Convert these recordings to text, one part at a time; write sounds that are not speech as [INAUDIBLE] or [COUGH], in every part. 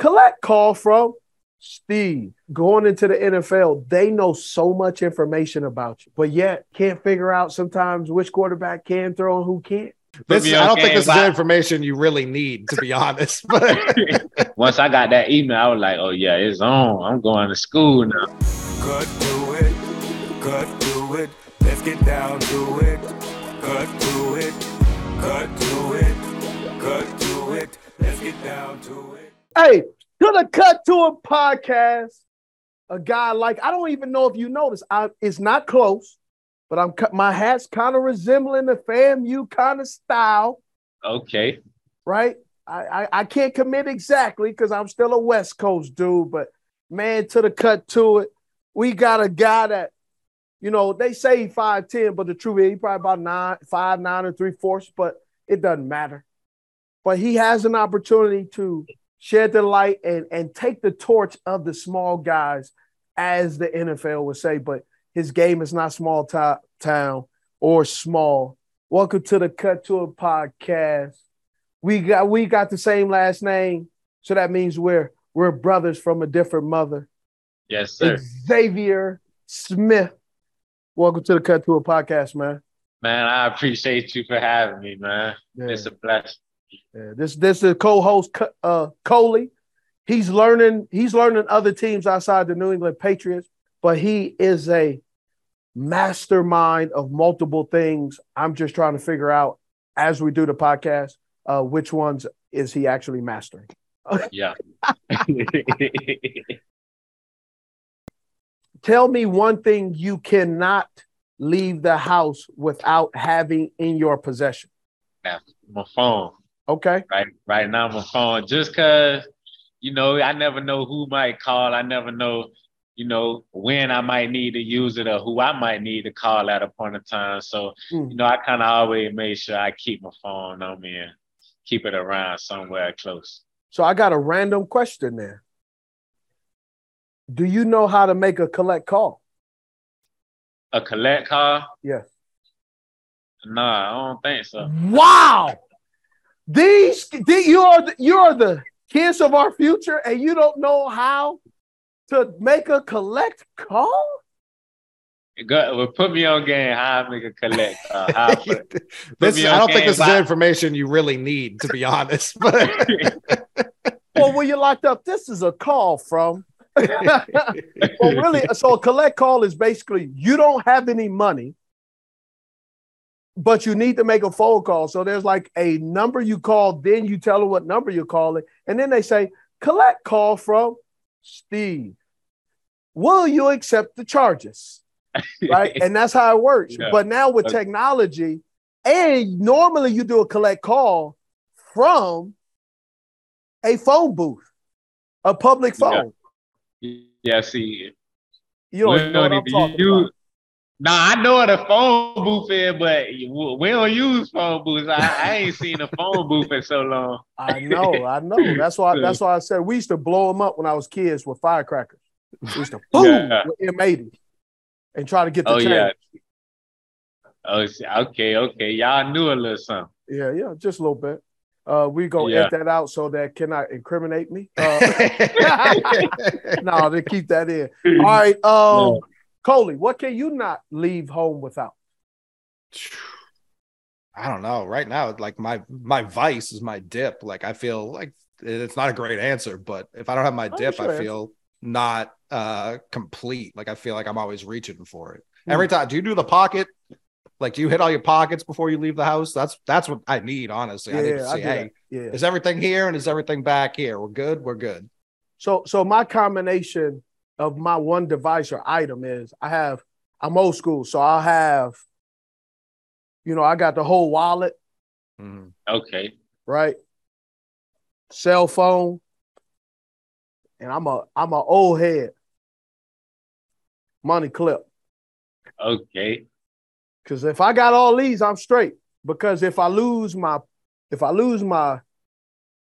Collect call from Steve. Going into the NFL, they know so much information about you, but yet can't figure out sometimes which quarterback can throw and who can't. This, me I don't think okay, this is the information you really need, to be [LAUGHS] honest. But [LAUGHS] Once I got that email, I was like, oh yeah, it's on. I'm going to school now. Cut to it, cut to it. Let's get down to it. Cut to it, cut to it, Hey, to the Cut to It podcast, a guy like I don't even know if you noticed. I it's not close, but I'm cut- my hat's kind of resembling the FAMU kind of style, Okay. right? I I, I can't commit exactly because I'm still a West Coast dude, but man, to the cut to it, we got a guy that, you know, they say five ten, but the truth is he probably about nine, five nine and three fourths, but it doesn't matter. But he has an opportunity to shed the light and and take the torch of the small guys, as the NFL would say. But his game is not small to- town or small. Welcome to the Cut to It podcast. We got we got the same last name, so that means we're we're brothers from a different mother. Yes, sir. Xavier Smith. Welcome to the Cut to It podcast, man. Man, I appreciate you for having me, man. Yeah. It's a blessing. Yeah, this this is co-host Co- uh, Coley. He's learning he's learning other teams outside the New England Patriots, but he is a mastermind of multiple things. I'm just trying to figure out as we do the podcast uh, which ones is he actually mastering. [LAUGHS] Yeah. [LAUGHS] Tell me one thing you cannot leave the house without having in your possession. my phone. Okay. Right right now my phone. Just cause, you know, I never know who might call. I never know, you know, when I might need to use it or who I might need to call at a point in time. So, Mm. you know, I kind of always make sure I keep my phone on me and keep it around somewhere close. So I got a random question there. Do you know how to make a collect call? A collect call? Yeah. Nah, I don't think so. Wow. These, the- you are the, you are the kids of our future, and you don't know how to make a collect call. Go, well, put me on game. How I make a collect call. How I [LAUGHS] put, this, I don't think game, this is the information you really need, to be honest. But [LAUGHS] Well, when you're locked up, this is a call from. [LAUGHS] well, really, so a collect call is basically you don't have any money, but you need to make a phone call. So there's like a number you call, then you tell them what number you're calling, and then they say, collect call from Steve. Will you accept the charges? [LAUGHS] Right. and that's how it works. Yeah. But now with technology, and normally you do a collect call from a phone booth, a public phone. yeah, see, You don't we even know what don't I'm even talking use. about. Nah, I know what a phone booth is, but we don't use phone booths. I, I ain't seen a phone booth in so long. I know, I know. That's why. That's why I said we used to blow them up when I was kids with firecrackers. We used to boom [LAUGHS] Yeah. with M80 and try to get the Oh change. yeah. Oh, okay, okay. Y'all knew a little something. yeah, yeah, just a little bit. Uh, we gonna Yeah. edit that out so that cannot incriminate me. Uh, [LAUGHS] [LAUGHS] no, they keep that in. All right, um, Coley, what can you not leave home without? I don't know. Right now, like my my vice is my dip. Like I feel like it's not a great answer, but if I don't have my dip, sure. I feel not uh complete. Like I feel like I'm always reaching for it. Hmm. Every time, do you do the pocket? Like, do you hit all your pockets before you leave the house? That's that's what I need, honestly. I need to see, hey, yeah. is everything here and is everything back here? We're good. We're good. So so my combination of my one device or item is I have I'm old school, so I'll have, you know, I got the whole wallet, Mhm. Okay. right? Cell phone, and I'm a I'm a old head. Money clip. Okay. Because if I got all these, I'm straight. Because if I lose my, if I lose my,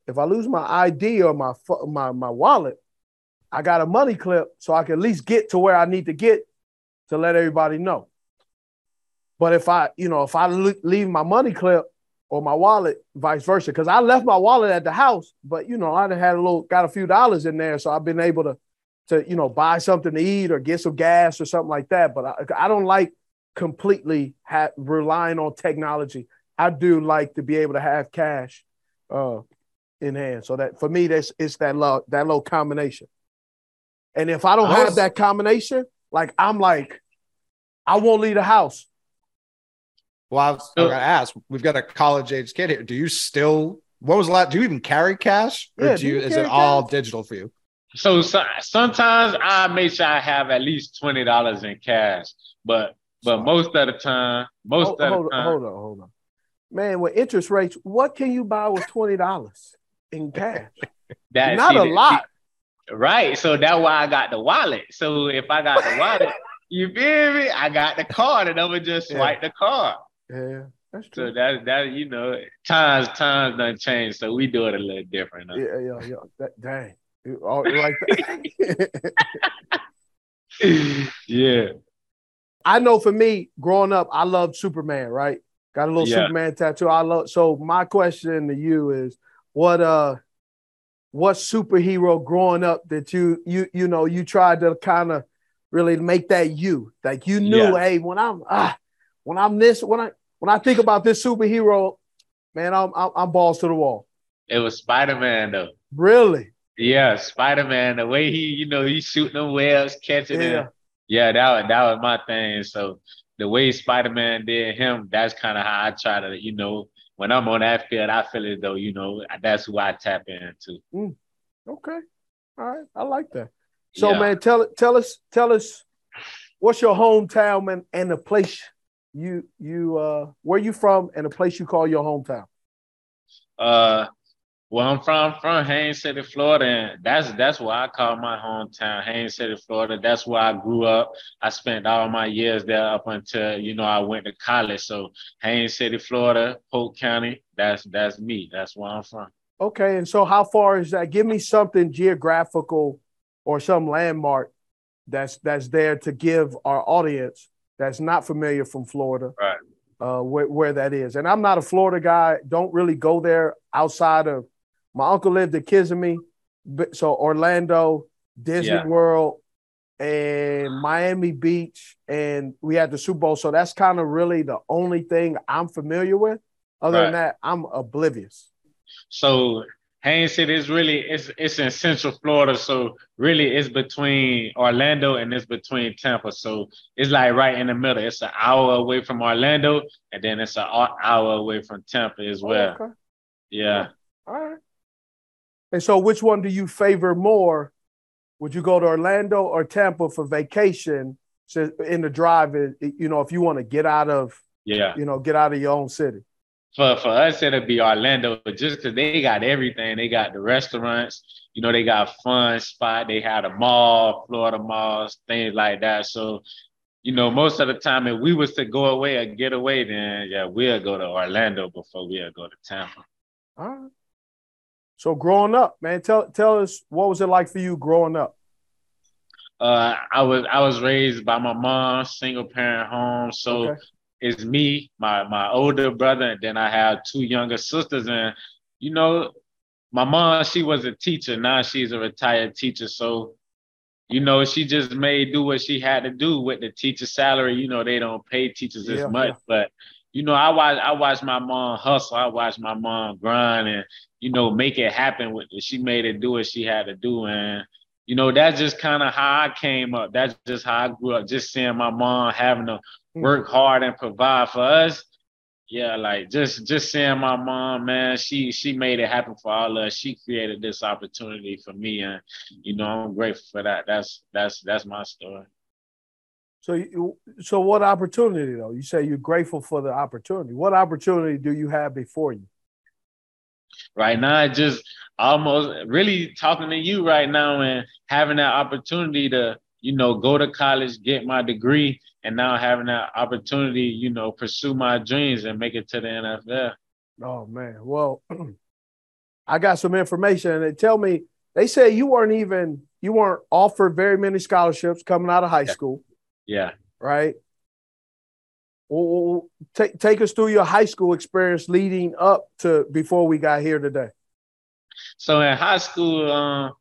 if I lose my ID or my my my wallet, I got a money clip, so I can at least get to where I need to get to let everybody know. But if I, you know, if I leave my money clip or my wallet, vice versa, because I left my wallet at the house, but you know, I had a little, got a few dollars in there, so I've been able to, to you know, buy something to eat or get some gas or something like that. But I, I don't like completely ha- relying on technology. I do like to be able to have cash uh, in hand. So that for me, that's it's that low that low combination. And if I don't I have that combination, like I'm like, I won't leave the house. Well, I was So- going to ask. We've got a college age kid here. Do you still? What was the last? Do you even carry cash, or Yeah, do do you? you Is carry it all digital for you? So, so sometimes I make sure I have at least twenty dollars in cash, but but Smart. most of the time, most Hold, of the hold, time, hold on, hold on. Man, with interest rates, what can you buy with twenty dollars in cash? [LAUGHS] that Not see, a that- lot. Right? So that's why I got the wallet. So if I got the [LAUGHS] wallet, you feel me? I got the card, and I'm gonna just Yeah. swipe the card. Yeah, that's true. So that that you know, times times done changed, so we do it a little different. Now. Yeah, yeah, yeah. That, dang. You- all right there. yeah. I know for me, growing up, I loved Superman, right? Got a little Yeah. Superman tattoo. I love so my question to you is what uh what superhero growing up that you you you know you tried to kind of really make that you like you knew Yeah. hey when I'm ah when I'm this when I when I think about this superhero man I'm I'm, I'm balls to the wall It was Spider Man though. really Yeah, Spider Man. The way he, you know, he's shooting them webs, catching Yeah. them. Yeah, that was that was my thing. So the way Spider Man did him, that's kind of how I try to, you know, when I'm on that field, I feel it though, you know, that's who I tap into. okay. All right. I like that. So Yeah. man tell tell us tell us what's your hometown man and the place you you uh where you from and the place you call your hometown? Uh, where I'm from, from Haines City, Florida, and that's that's where I call my hometown, Haines City, Florida. That's where I grew up. I spent all my years there up until you know I went to college. So Haines City, Florida, Polk County. That's that's me. That's where I'm from. okay and so how far is that give me something geographical or some landmark that's that's there to give our audience that's not familiar from Florida Right. uh where, where that is and I'm not a Florida guy don't really go there outside of my uncle lived in Kissimmee so Orlando Disney Yeah. World and Miami Beach and we had the Super Bowl so that's kind of really the only thing I'm familiar with other than that I'm oblivious So Haines City is really it's it's in Central Florida. So really it's between Orlando and it's between Tampa. So it's like right in the middle. It's an hour away from Orlando and then it's an hour away from Tampa as oh, well. Oh, okay. Yeah. All right. And so, which one do you favor more? Would you go to Orlando or Tampa for vacation? So in the drive, you know, if you want to get out of, Yeah. you know, get out of your own city. For for us it'll be Orlando just because they got everything. They got the restaurants, you know, they got fun spot, they had a mall, Florida malls, things like that. So you know, most of the time, if we was to go away or get away, then yeah, we'll go to Orlando before we'll go to Tampa. All right. So growing up, man, tell tell us what was it like for you growing up? Uh, I was I was raised by my mom, single parent home. So Okay. it's me, my my older brother, and then I have two younger sisters. And you know, my mom, she was a teacher. Now she's a retired teacher. So, you know, she just made do what she had to do with the teacher salary. You know, they don't pay teachers Yeah, as much, yeah. but you know, I watch I watched my mom hustle. I watch my mom grind and you know make it happen with it. She made it do what she had to do, and you know that's just kind of how I came up. That's just how I grew up. Just seeing my mom having to hmm. work hard and provide for us. Yeah, like just just seeing my mom, man, she she made it happen for all of us. She created this opportunity for me, and you know I'm grateful for that. That's that's that's my story. So you, so what opportunity though? You say you're grateful for the opportunity. What opportunity do you have before you? Right now, just almost really talking to you right now and having that opportunity to, you know, go to college, get my degree, and now having that opportunity, you know, pursue my dreams and make it to the NFL. Oh man. Well, [CLEARS THROAT] I got some information and they tell me they say you weren't even you weren't offered very many scholarships coming out of high Yeah. school, Yeah. right? Well, take take us through your high school experience leading up to before we got here today. So in high school, um,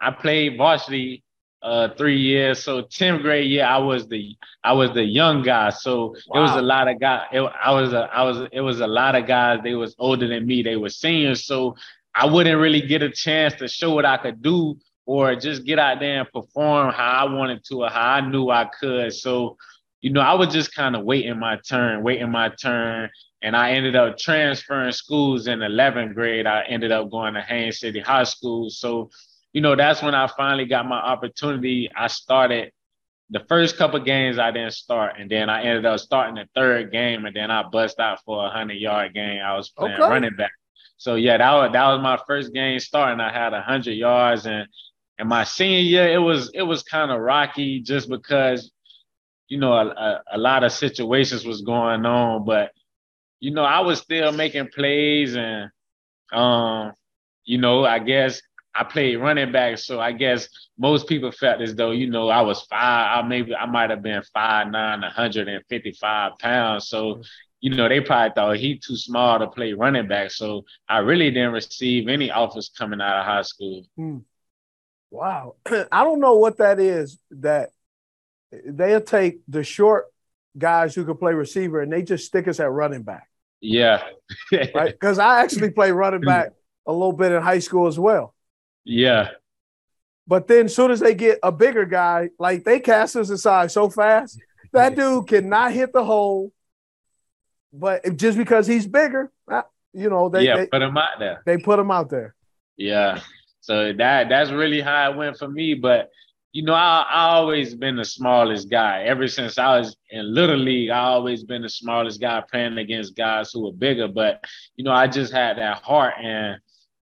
I played varsity uh three years. So 10th grade year, I was the I was the young guy. So it was a lot of guys. It, I was a I was it was a lot of guys. They was older than me. They were seniors. So I wouldn't really get a chance to show what I could do or just get out there and perform how I wanted to or how I knew I could. So, you know, I was just kind of waiting my turn, waiting my turn. And I ended up transferring schools in 11th grade. I ended up going to Haines City High School. So, you know, that's when I finally got my opportunity. I started the first couple games I didn't start, and then I ended up starting the third game, and then I bust out for a hundred yard game. I was playing Okay. running back. So yeah, that was that was my first game starting. I had a hundred yards, and and my senior year it was it was kind of rocky just because you know a, a, a lot of situations was going on, but you know I was still making plays, and um you know I guess I played running back, so I guess most people felt as though, you know, I was five, I maybe I might have been five nine, 155 pounds. So, you know, they probably thought he too small to play running back. So I really didn't receive any offers coming out of high school. Wow. [CLEARS THROAT] I don't know what that is that they'll take the short guys who can play receiver and they just stick us at running back, Yeah. right? [LAUGHS] Because I actually played running back a little bit in high school as well. yeah. But then as soon as they get a bigger guy, like they cast us aside so fast, that [LAUGHS] dude cannot hit the hole. But if- just because he's bigger, you know, they yeah, they, put him out there. they put him out there. Yeah. So that that's really how it went for me. But you know, I I always been the smallest guy. Ever since I was in little league, I always been the smallest guy playing against guys who were bigger. But you know, I just had that heart and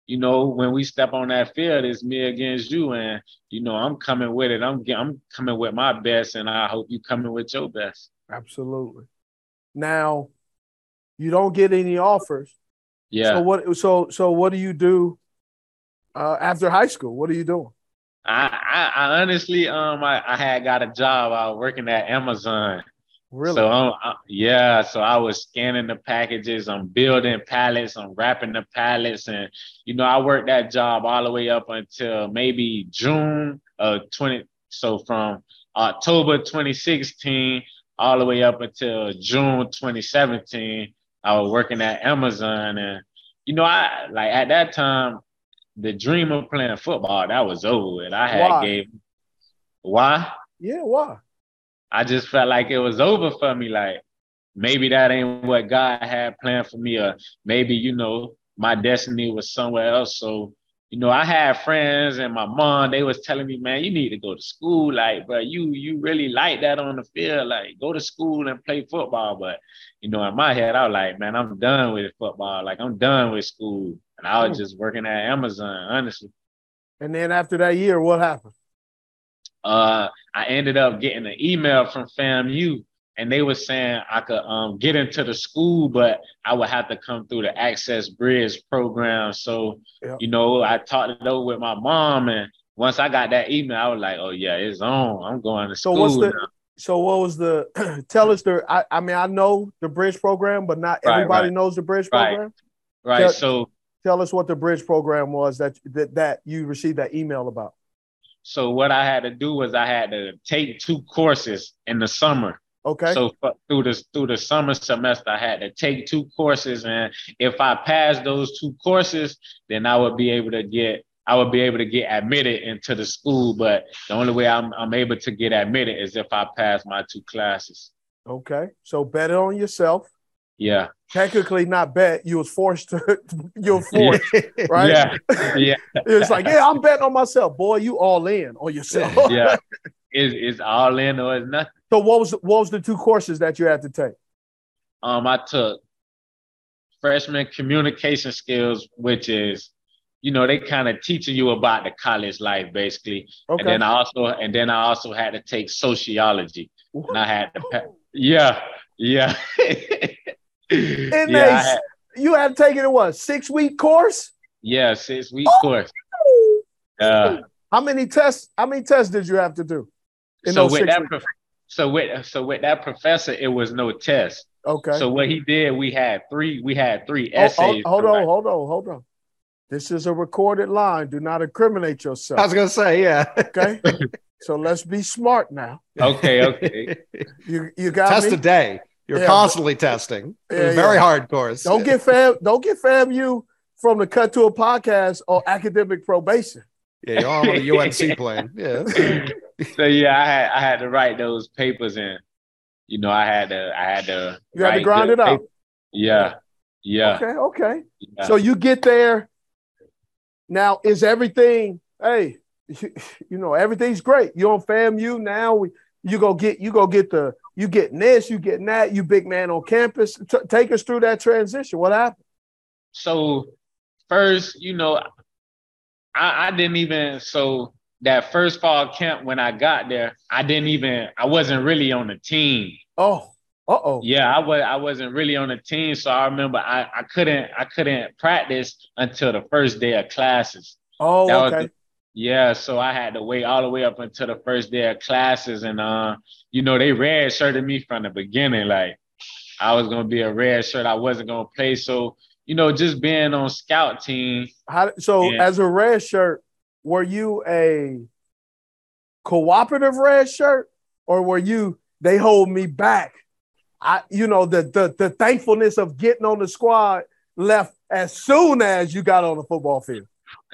you know, when we step on that field, it's me against you, and you know, I'm coming with it. I'm I'm coming with my best, and I hope you coming with your best. Absolutely. Now, you don't get any offers. Yeah. So what? So so what do you do uh, after high school? What are you doing? I, I, I honestly, um, I, I had got a job. I was working at Amazon. Really? So um, I, yeah, so I was scanning the packages, I'm building pallets, I'm wrapping the pallets, and you know I worked that job all the way up until maybe June of 20. So from October 2016 all the way up until June 2017, I was working at Amazon, and you know I like at that time the dream of playing football that was over with. I had Why? gave why. yeah. Why? I just felt like it was over for me. Like maybe that ain't what God had planned for me, or maybe you know my destiny was somewhere else. So you know, I had friends and my mom. They was telling me, man, you need to go to school. Like, but you you really like that on the field. Like, go to school and play football. But you know, in my head, I was like, man, I'm done with football. Like, I'm done with school. And I was Hmm. just working at Amazon, honestly. And then after that year, what happened? uh, I ended up getting an email from FAMU, and they were saying I could um, get into the school, but I would have to come through the Access Bridge program. So, you know, I talked it over with my mom, and once I got that email, I was like, "Oh yeah, it's on. I'm going to So school." what's the? now." So what was the? [CLEARS THROAT] tell us the. I, I mean, I know the bridge program, but not Right, everybody right. knows the bridge Right. program. right? tell- So, Tell us what the bridge program was that that that you received that email about. so what I had to do was I had to take two courses in the summer. Okay. So through the through the summer semester, I had to take two courses, and if I passed those two courses, then I would be able to get I would be able to get admitted into the school. But the only way I'm I'm able to get admitted is if I pass my two classes. okay. So bet it on yourself. Yeah, Technically, not bet. You was forced to. [LAUGHS] you were [LAUGHS] forced, right? yeah, yeah, [LAUGHS] It's like, yeah, I'm betting on myself, boy. You all in on yourself. yeah. It's, it's all in or it's nothing. So what was what was the two courses that you had to take? Um, I took freshman communication skills, which is, you know, they kind of teaching you about the college life basically. Okay. And then I also and then I also had to take sociology. And I had to pa- yeah, yeah. [LAUGHS] And yeah, had, you had taken a what six week course? yeah, six week Oh. course. Uh, How many tests? How many tests did you have to do? In so those with six that weeks? prof- so with so with that professor, it was no test. Okay. So what he did, we had three, we had three essays. hold, hold on, hold on, hold on. This is a recorded line. Do not incriminate yourself. I was gonna say, yeah. Okay. [LAUGHS] so let's be smart now. Okay, okay. [LAUGHS] You you got Test me. a day. You're Yeah, constantly testing. Yeah, very yeah. hard course. Don't get fam. Don't get fam. You from the Cut to It podcast or academic probation. Yeah, you're on a [LAUGHS] UNC plane. Yeah. so yeah, I had I had to write those papers and You know, I had to I had to You had to grind it out. paper. Yeah. Yeah. Okay. Okay. yeah. So you get there. Now is everything? Hey, you know everything's great. You're on FAMU now? We, you go get you go get the you getting this, you getting that. You big man on campus. T- take us through that transition. What happened? so first, you know, I, I didn't even so that first fall camp when I got there, I didn't even I wasn't really on the team. Oh, uh oh. Yeah, I was I wasn't really on the team. So I remember I, I couldn't I couldn't practice until the first day of classes. Oh, That okay. the- yeah, so I had to wait all the way up until the first day of classes, and uh, you know, they red shirted me from the beginning. Like I was gonna be a red shirt, I wasn't gonna play. So you know, just being on scout team, How, so Yeah. as a red shirt, were you a cooperative red shirt or were you they hold me back? I you know the the the thankfulness of getting on the squad left as soon as you got on the football field.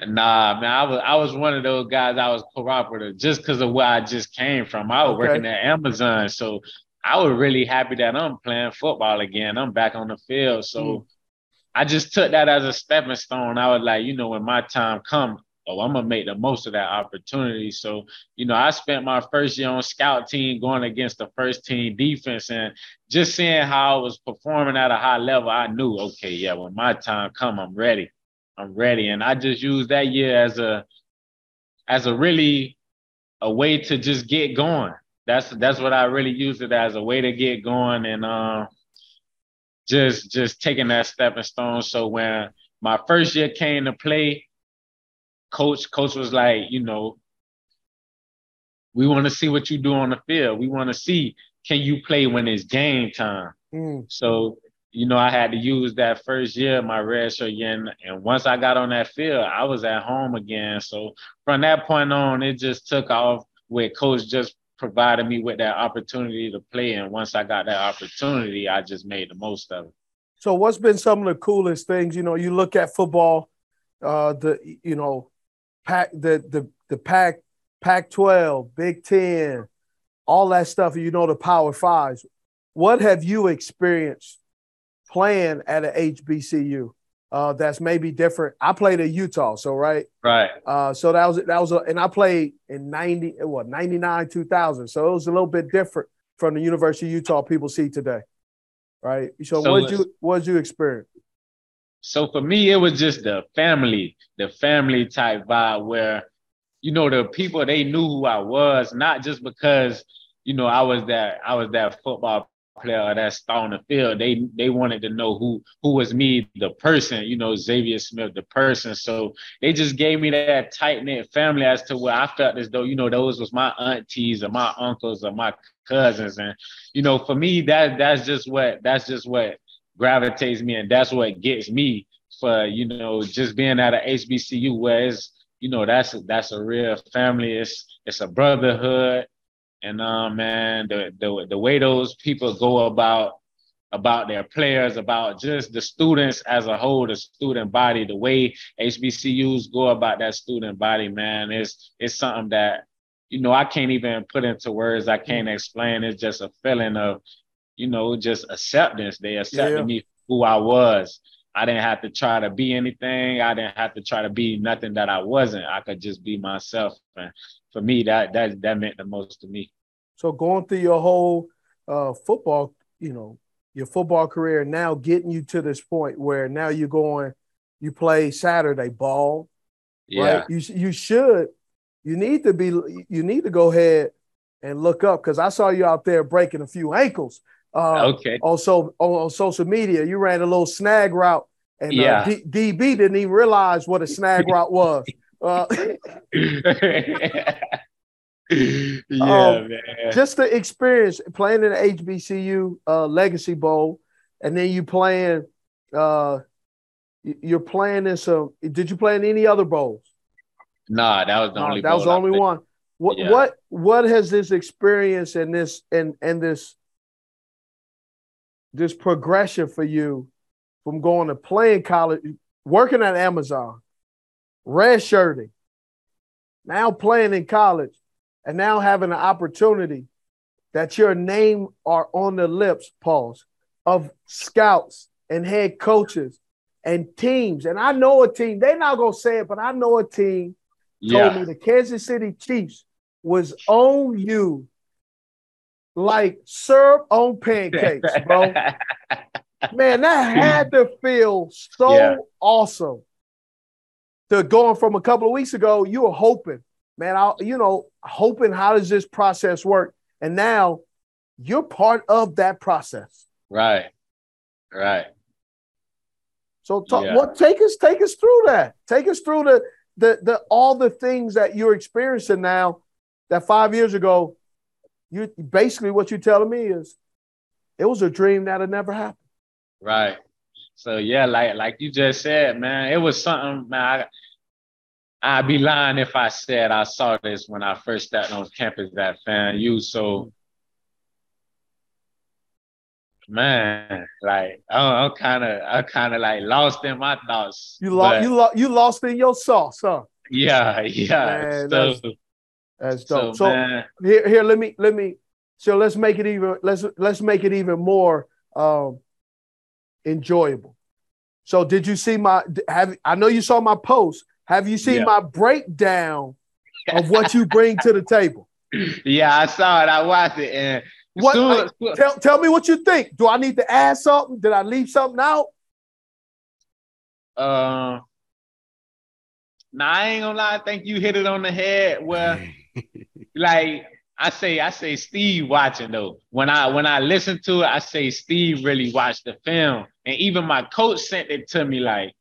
Nah, man, I was I was one of those guys. I was cooperative just because of where I just came from. I was Okay. working at Amazon, so I was really happy that I'm playing football again. I'm back on the field, so Mm. I just took that as a stepping stone. I was like, you know, when my time come, oh, I'm gonna make the most of that opportunity. So, you know, I spent my first year on scout team going against the first team defense, and just seeing how I was performing at a high level, I knew, okay, yeah, when my time come, I'm ready. I'm ready. And I just used that year as a as a really a way to just get going. That's that's what I really used it as a way to get going and uh, just just taking that stepping stone. So when my first year came to play, coach coach was like, you know, we want to see what you do on the field. We want to see can you play when it's game time. Mm. So, you know, I had to use that first year, my red shirt year. And, and once I got on that field, I was at home again. So from that point on, it just took off with coach just provided me with that opportunity to play. And once I got that opportunity, I just made the most of it. So what's been some of the coolest things? You know, you look at football, uh, the you know, pack the the the pack Pac 12, Big Ten, all that stuff, you know, the Power Fives. What have you experienced playing at a HBCU uh, that's maybe different? I played at Utah, so right. Right. Uh, so that was that was a, and I played in 90 what 99 2000 so it was a little bit different from the University of Utah people see today right so, So what you what did you experience So for me, it was just the family, the family type vibe where, you know, the people they knew who I was, not just because, you know, I was that I was that football player or that star on the field. They they wanted to know who who was me, the person, you know, Xavier Smith, the person. So they just gave me that tight knit family as to where I felt as though, you know, those was my aunties or my uncles or my cousins. And, you know, for me, that that's just what that's just what gravitates me and that's what gets me for you know just being at a HBCU where it's you know that's that's a real family it's it's a brotherhood and um man the the the way those people go about about their players about just the students as a whole the student body the way HBCUs go about that student body man it's it's something that you know I can't even put into words I can't explain it's just a feeling of you know, just acceptance. They accepted Yeah. me who I was. I didn't have to try to be anything. I didn't have to try to be nothing that I wasn't. I could just be myself. And for me, that that that meant the most to me. So going through your whole uh, football you know your football career now getting you to this point where now you're going, you play Saturday ball, Yeah. right? You you should, you need to be, you need to go ahead and look up because I saw you out there breaking a few ankles. Uh, Okay. Also on, on social media, you ran a little snag route, and uh, D- DB didn't even realize what a [LAUGHS] snag route was. Uh, [LAUGHS] [LAUGHS] yeah, Um, man. just the experience playing in the HBCU uh, Legacy Bowl, and then you playing, uh, you're playing in some. Did you play in any other bowls? Nah, that was the only. that was the only one. What Yeah. what what has this experience and this and and this this progression for you from going to playing college, working at Amazon, red shirting, now playing in college, and now having an opportunity that your name are on the lips, pause, of scouts and head coaches and teams. And I know a team, they're not gonna say it, but I know a team told me the Kansas City Chiefs was on you like syrup on pancakes, bro. [LAUGHS] Man, that had to feel so Yeah. awesome. To going from a couple of weeks ago, you were hoping, man, I, you know, hoping how does this process work? And now you're part of that process. right. Right. So talk, Yeah. what take us take us through that. Take us through the the the all the things that you're experiencing now that five years ago, you basically what you're telling me is it was a dream that had never happened. Right. So yeah, like like you just said, man, it was something, man. I, I'd be lying if I said I saw this when I first stepped on campus That at FAMU. So, man, like I'm kind of, I'm kind of like lost in my thoughts. You lost you lost you lost in your sauce, huh? Yeah, yeah. Man, so, that's- That's so, dope. So, man, here here let me let me so let's make it even let's let's make it even more um enjoyable. So did you see my have I know you saw my post. Have you seen Yeah. my breakdown of what you bring to the table? [CLEARS THROAT] yeah, I saw it. I watched it, and What soon- like, tell tell me what you think. Do I need to add something? Did I leave something out? Uh, nah, I ain't gonna lie. I think you hit it on the head. Where, [LAUGHS] like, I say, I say, Steve watching though. When I when I listen to it, I say Steve really watched the film, and even my coach sent it to me. Like,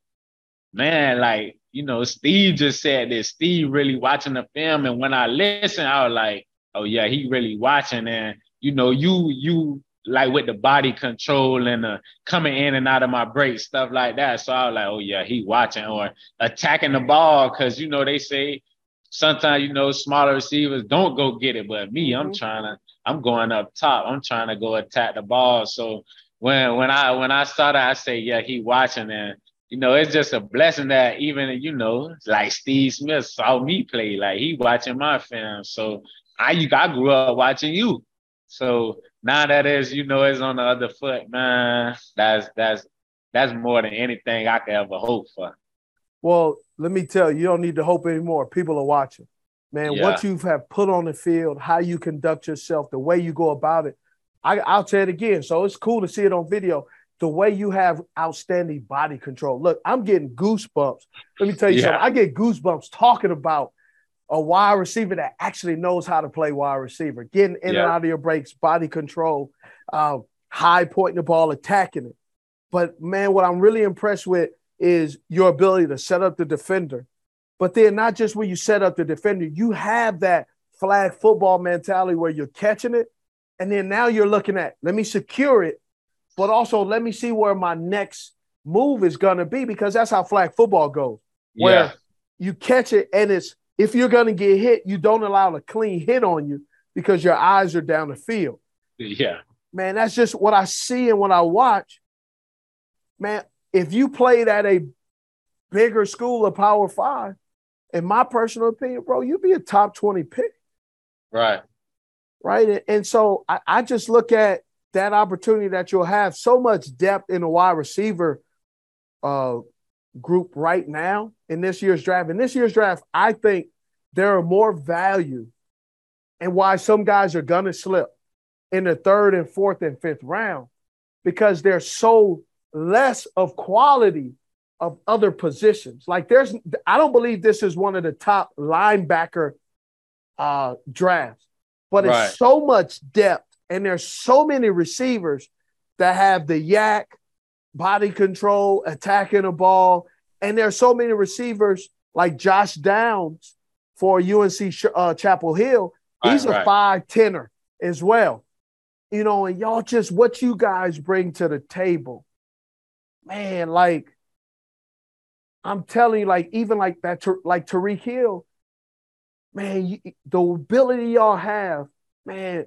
man, like you know, Steve just said this. Steve really watching the film, and when I listen, I was like, oh yeah, he really watching, and you know, you you like with the body control and the coming in and out of my break, stuff like that. So I was like, oh yeah, he watching or attacking the ball because you know they say sometimes you know smaller receivers don't go get it, but me, I'm Mhm. trying to, I'm going up top, I'm trying to go attack the ball. So when when I when I started, I say yeah, he watching and. You know, it's just a blessing that even you know, like Steve Smith saw me play, like he watching my film. So I I grew up watching you. So now that is, you know, it's on the other foot, man. That's that's that's more than anything I could ever hope for. Well, let me tell you, you don't need to hope anymore. People are watching. Man, what you have put on the field, how you conduct yourself, the way you go about it. I, I'll say it again. So it's cool to see it on video. The way you have outstanding body control. Look, I'm getting goosebumps. Let me tell you Yeah. something. I get goosebumps talking about a wide receiver that actually knows how to play wide receiver, getting in and out of your breaks, body control, um, high pointing the ball, attacking it. But man, what I'm really impressed with is your ability to set up the defender. But then not just when you set up the defender, you have that flag football mentality where you're catching it. And then now you're looking at, let me secure it, but also let me see where my next move is going to be because that's how flag football goes. Where Yeah, you catch it and it's, if you're going to get hit, you don't allow a clean hit on you because your eyes are down the field yeah, man, that's just what I see and what I watch. Man, if you played at a bigger school of Power Five, in my personal opinion, bro, you'd be a top 20 pick, right. right? And, and so I, I just look at that opportunity that you'll have so much depth in the wide receiver uh, group right now in this year's draft. In this year's draft, I think there are more value and why some guys are going to slip in the third and fourth and fifth round because there's so less of quality of other positions. Like there's, I don't believe this is one of the top linebacker uh, drafts, but Right. it's so much depth and there's so many receivers that have the YAC, body control, attacking the ball, and there's so many receivers like Josh Downs for UNC uh, Chapel Hill. He's Right, a right. five tenner as well. You know, and y'all just what you guys bring to the table, man. Like I'm telling you, like even like that, like Tyreek Hill, man, you, the ability y'all have, man.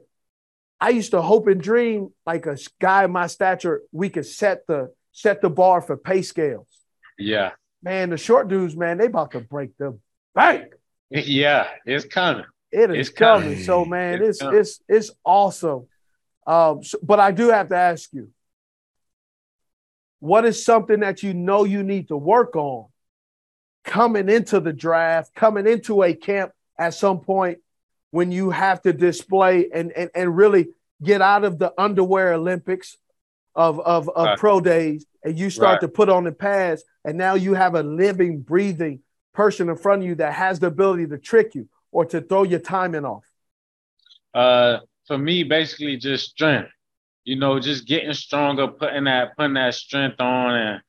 I used to hope and dream like a guy my stature, we could set the set the bar for pay scales. Yeah. Man, the short dudes, man, they about to break the bank. [LAUGHS] Yeah, it's coming. It is It's coming. coming. So [LAUGHS] man, It's it's it's it's awesome. Um, so- but I do have to ask you, what is something that you know you need to work on coming into the draft, coming into a camp at some point when you have to display and and, and really get out of the underwear Olympics of of, of Right. pro days and you start Right. to put on the pads and now you have a living, breathing person in front of you that has the ability to trick you or to throw your timing off. Uh, for me, basically just strength. You know, just getting stronger, putting that putting that strength on, and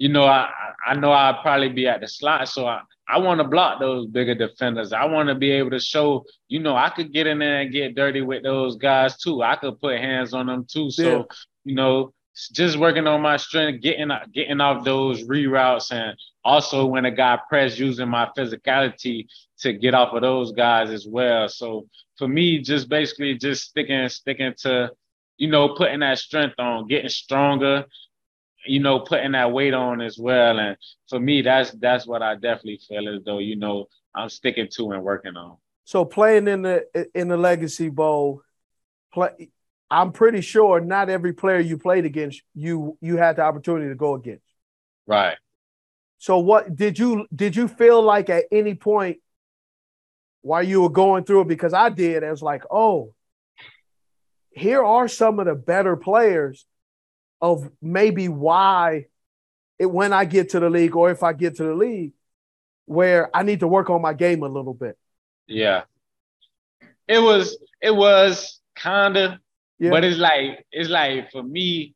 you know, I I know I'll probably be at the slot, so I I want to block those bigger defenders. I want to be able to show, you know, I could get in there and get dirty with those guys too. I could put hands on them too. So, Yeah. you know, just working on my strength, getting getting off those reroutes, and also when a guy press using my physicality to get off of those guys as well. So for me, just basically just sticking sticking to, you know, putting that strength on, getting stronger, you know, putting that weight on as well. And for me, that's that's what I definitely feel as though, you know, I'm sticking to and working on. So playing in the in the Legacy Bowl, play, I'm pretty sure not every player you played against you you had the opportunity to go against. Right. So what did you did you feel like at any point while you were going through it? Because I did. I was like, oh, here are some of the better players of maybe why it when I get to the league or if I get to the league where I need to work on my game a little bit. Yeah. It was it was kinda, Yeah. but it's like it's like for me,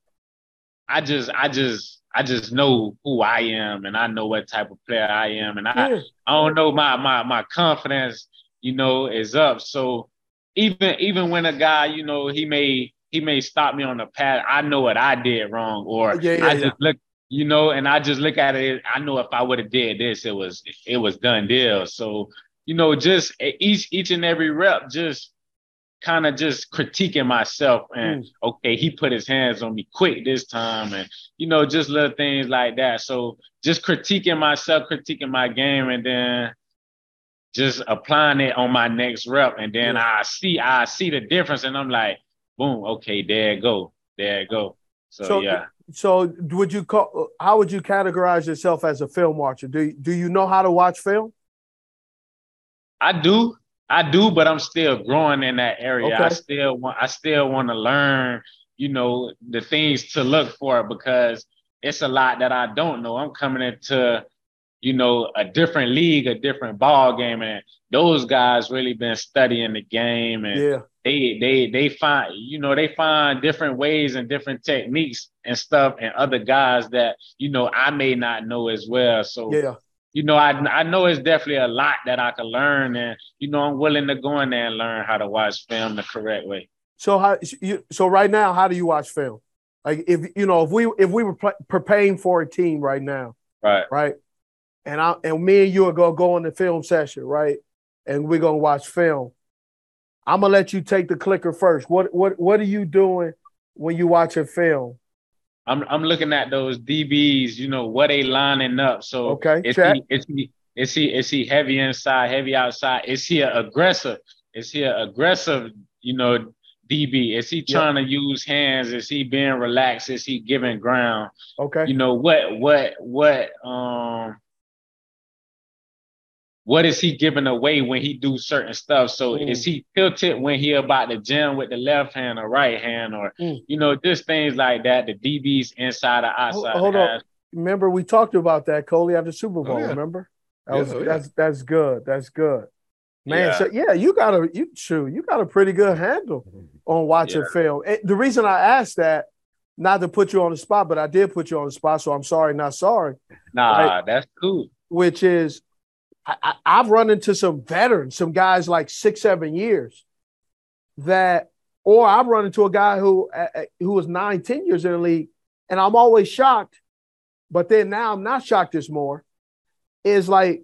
I just I just I just know who I am and I know what type of player I am. And I Yeah. I don't know my my my confidence, you know, is up. So even even when a guy, you know, he may he may stop me on the path, I know what I did wrong, or Yeah, yeah, I yeah. just look, you know, and I just look at it. I know if I would have did this, it was it was done deal. So you know, just each each and every rep, just kind of just critiquing myself and mm. okay, he put his hands on me quick this time, and you know, just little things like that. So just critiquing myself, critiquing my game, and then just applying it on my next rep, and then I see I see the difference, and I'm like, boom, okay, there it go, there it go. So, So, yeah, so would you call? How would you categorize yourself as a film watcher? Do do you know how to watch film? I do, I do, but I'm still growing in that area. I still want I still want to learn, you know, the things to look for because it's a lot that I don't know. I'm coming into, you know, a different league, a different ball game, and those guys really been studying the game and Yeah, they they they find you know they find different ways and different techniques and stuff and other guys that you know I may not know as well. So yeah. you know I I know it's definitely a lot that I can learn and you know I'm willing to go in there and learn how to watch film the correct way. So how you so right now, how do you watch film? Like if you know if we if we were pl- preparing for a team right now, Right. right, and I and me and you are gonna go on the film session, right, and we're gonna watch film. I'm gonna let you take the clicker first. What what what are you doing when you watch a film? I'm I'm looking at those DBs, you know, what they lining up. So Okay, is check. he is he is he is he heavy inside, heavy outside? Is he an aggressive? Is he an aggressive, you know, DB? Is he trying to use hands? Is he being relaxed? Is he giving ground? Okay, You know, what what what um what is he giving away when he do certain stuff? So Mm. is he tilted when he about to jam with the left hand or right hand or Mm. you know just things like that? The DBs inside or Hold, outside. hold the on. Remember, we talked about that, Coley, after Super Bowl. yeah. Remember? That Yeah, was oh, yeah. that's that's good. That's good. Man, Yeah. so yeah, you got a you shoot, you got a pretty good handle on watching Yeah. film. And the reason I asked that, not to put you on the spot, but I did put you on the spot, so I'm sorry, not sorry. Nah, Right. that's cool. Which is, I, I, I've run into some veterans, some guys like six, seven years, that, or I've run into a guy who who was nine, ten years in the league, and I'm always shocked. But then now I'm not shocked as more. Is like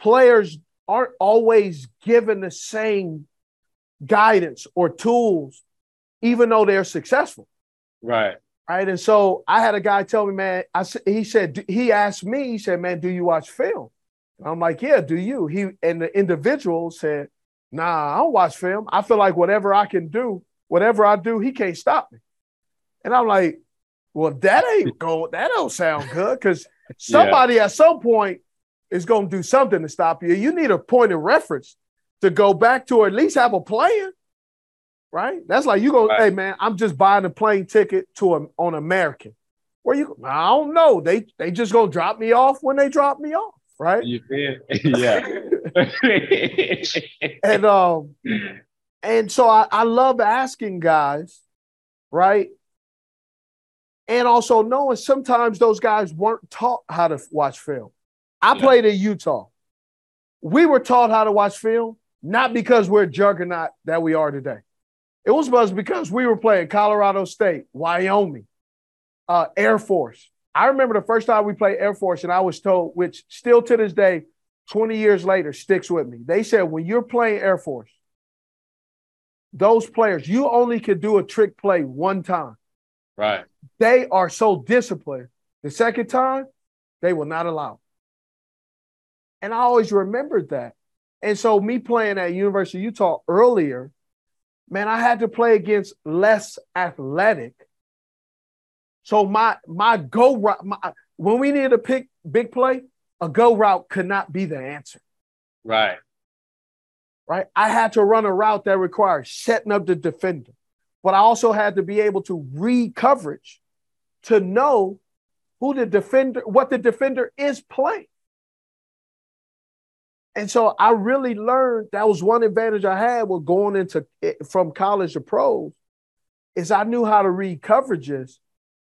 players aren't always given the same guidance or tools, even though they're successful Right. right? And so I had a guy tell me, man, I he said he asked me, he said, man, do you watch film? And I'm like, yeah, do you? He and the individual said, nah, I don't watch film. I feel like whatever I can do, whatever I do, he can't stop me. And I'm like, well, that ain't [LAUGHS] going, that don't sound good because [LAUGHS] somebody at some point is going to do something to stop you. You need a point of reference to go back to, or at least have a plan. Right? That's like you go, Right. hey man, I'm just buying a plane ticket to a, on American. Where you? I don't know. They they just gonna drop me off when they drop me off, right? You feel? [LAUGHS] yeah. [LAUGHS] and um, and so I, I love asking guys, right? And also knowing sometimes those guys weren't taught how to watch film. I Yeah. played in Utah. We were taught how to watch film, not because we're juggernaut that we are today. It was was because we were playing Colorado State, Wyoming, uh, Air Force. I remember the first time we played Air Force, and I was told, which still to this day, 20 years later, sticks with me. They said when you're playing Air Force, those players, you only can do a trick play one time. right. They are so disciplined. The second time, they will not allow. And I always remembered that. And so, me playing at University of Utah earlier, man, I had to play against less athletic. So my my go route, my, when we needed a pick big play, a go route could not be the answer Right. right? I had to run a route that required setting up the defender, but I also had to be able to read coverage to know who the defender, what the defender is playing. And so I really learned that was one advantage I had with going into eh, from college to pros is I knew how to read coverages,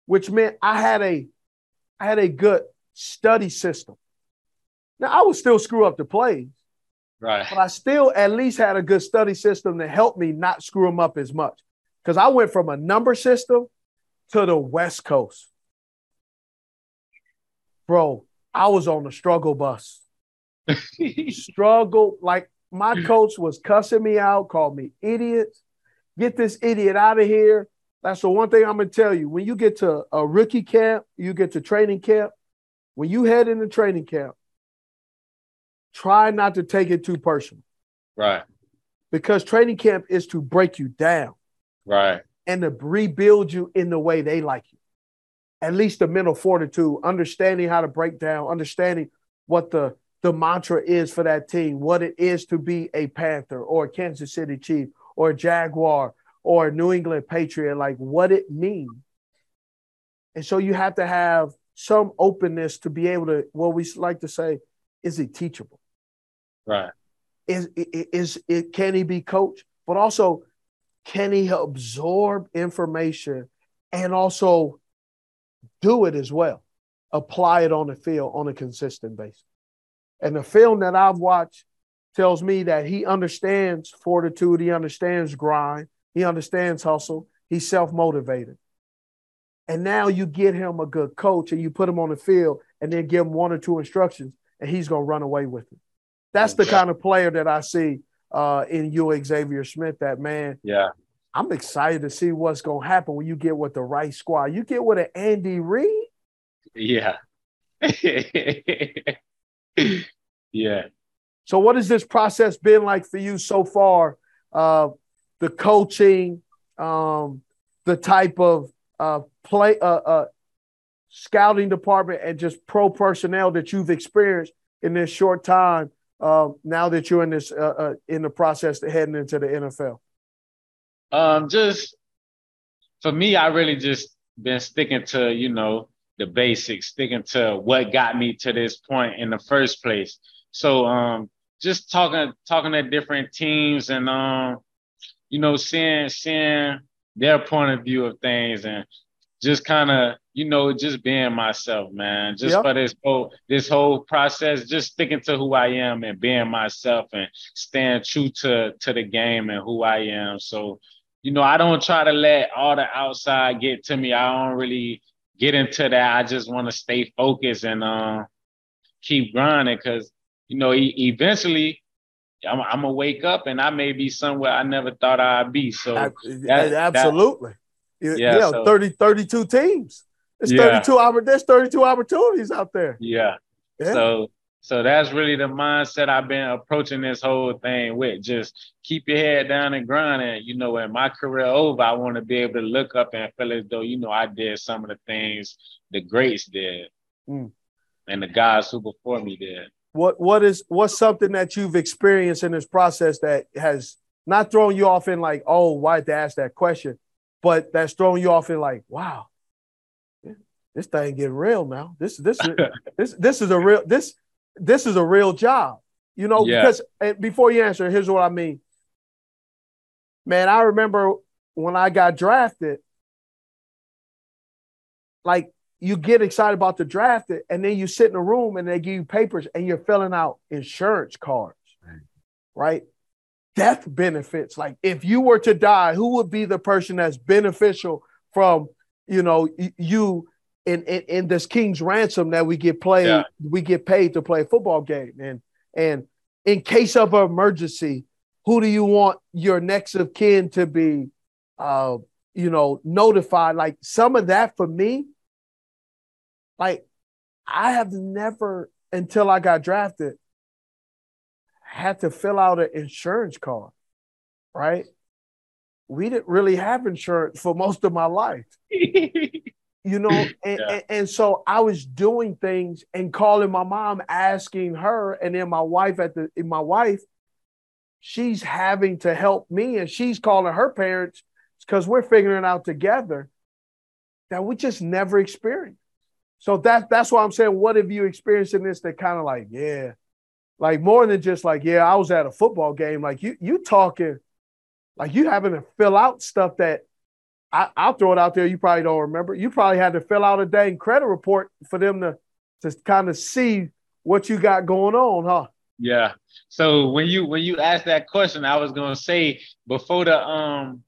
which meant I had a I had a good study system. Now I would still screw up the plays, Right. but I still at least had a good study system to help me not screw them up as much. Because I went from a number system to the West Coast. Bro, I was on the struggle bus. [LAUGHS] Struggle. Like my coach was cussing me out, called me idiots. Get this idiot out of here. That's the one thing I'm going to tell you. When you get to a rookie camp, you get to training camp. When you head into training camp, try not to take it too personal right. because training camp is to break you down Right. and to rebuild you in the way they like you. At least the mental fortitude, understanding how to break down, understanding what the, the mantra is for that team, what it is to be a Panther or a Kansas City Chief or a Jaguar or New England Patriot, like what it means. And so you have to have some openness to be able to, what we like to say, is it teachable? Right. is is, is it can he be coached but also can he absorb information and also do it as well apply it on the field on a consistent basis and the film that i've watched tells me that he understands fortitude he understands grind he understands hustle he's self-motivated and now you get him a good coach and you put him on the field and then give him one or two instructions and he's going to run away with it that's the kind of player that I see uh, in you, Xavier Smith. That man, Yeah. I'm excited to see what's going to happen when you get with the right squad. You get with an Andy Reid. Yeah. [LAUGHS] yeah. So, what has this process been like for you so far? Uh, the coaching, um, the type of uh, play, uh, uh, scouting department, and just pro personnel that you've experienced in this short time uh, now that you're in this uh, uh, in the process of heading into the NFL? Um, just for me, I really just been sticking to you know the basics, sticking to what got me to this point in the first place. So um, just talking talking to different teams and um, you know, seeing seeing their point of view of things and just kind of you know just being myself man. Just yep. for this whole this whole process just sticking to who i am and being myself and staying true to to the game and who i am. So you know i don't try to let all the outside get to me. I don't really get into that. I just want to stay focused and uh, keep grinding because you know e- eventually I'm, I'm, gonna wake up and I may be somewhere I never thought I'd be. So that, absolutely. That, yeah, yeah so, 30, 32 teams. There's yeah. 32 there's 32 opportunities out there. Yeah. yeah. So so that's really the mindset I've been approaching this whole thing with. Just keep your head down and grind. And you know, when my career over, I want to be able to look up and feel as though, you know, I did some of the things the greats did. Mm. And the guys who before me did. What what is what's something that you've experienced in this process that has not thrown you off in like, oh, why to ask that question, but that's throwing you off in like, wow, this thing getting real now. This this [LAUGHS] this this is a real this this is a real job. You know, yeah. because before you answer, here's what I mean. Man, I remember when I got drafted, like you get excited about the draft, and then you sit in a room and they give you papers and you're filling out insurance cards, right? right? Death benefits. Like if you were to die, who would be the person that's beneficial from, you know, you in, in, in this king's ransom that we get played, yeah. we get paid to play a football game. And and in case of an emergency, who do you want your next of kin to be uh, you know, notified? Like some of that for me, like I have never until I got drafted had to fill out an insurance card, right? We didn't really have insurance for most of my life. [LAUGHS] you know and, yeah. and, and, so i was doing things and calling my mom asking her and then my wife at the my wife she's having to help me and she's calling her parents because we're figuring out together that we just never experienced so that that's why i'm saying what have you experienced in this that kind of like yeah like more than just like yeah i was at a football game like you you talking like you having to fill out stuff that I, I'll throw it out there. You probably don't remember. You probably had to fill out a dang credit report for them to to kind of see what you got going on, huh? Yeah. So when you when you asked that question, I was gonna say before the um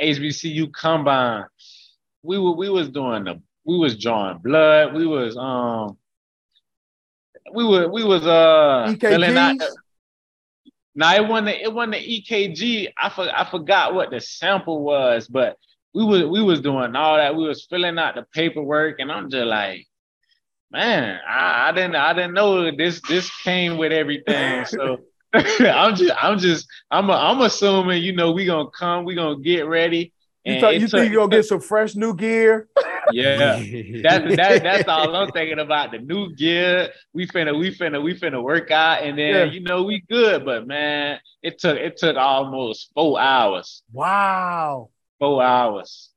HBCU combine, we were we was doing the we was drawing blood. We was um we were we was uh filling out, now it wasn't it wasn't the EKG. I for, I forgot what the sample was, but we was we was doing all that. We was filling out the paperwork, and I'm just like, man, I, I didn't I didn't know this this came with everything. [LAUGHS] So [LAUGHS] I'm just I'm just I'm a, I'm assuming you know we gonna come, we gonna get ready. You, thought, you think you're gonna get some fresh new gear? Yeah, [LAUGHS] that's that, that's all I'm thinking about. The new gear, we finna, we finna, we finna work out, and then yeah. you know we good. But man, it took it took almost four hours. Wow, four hours.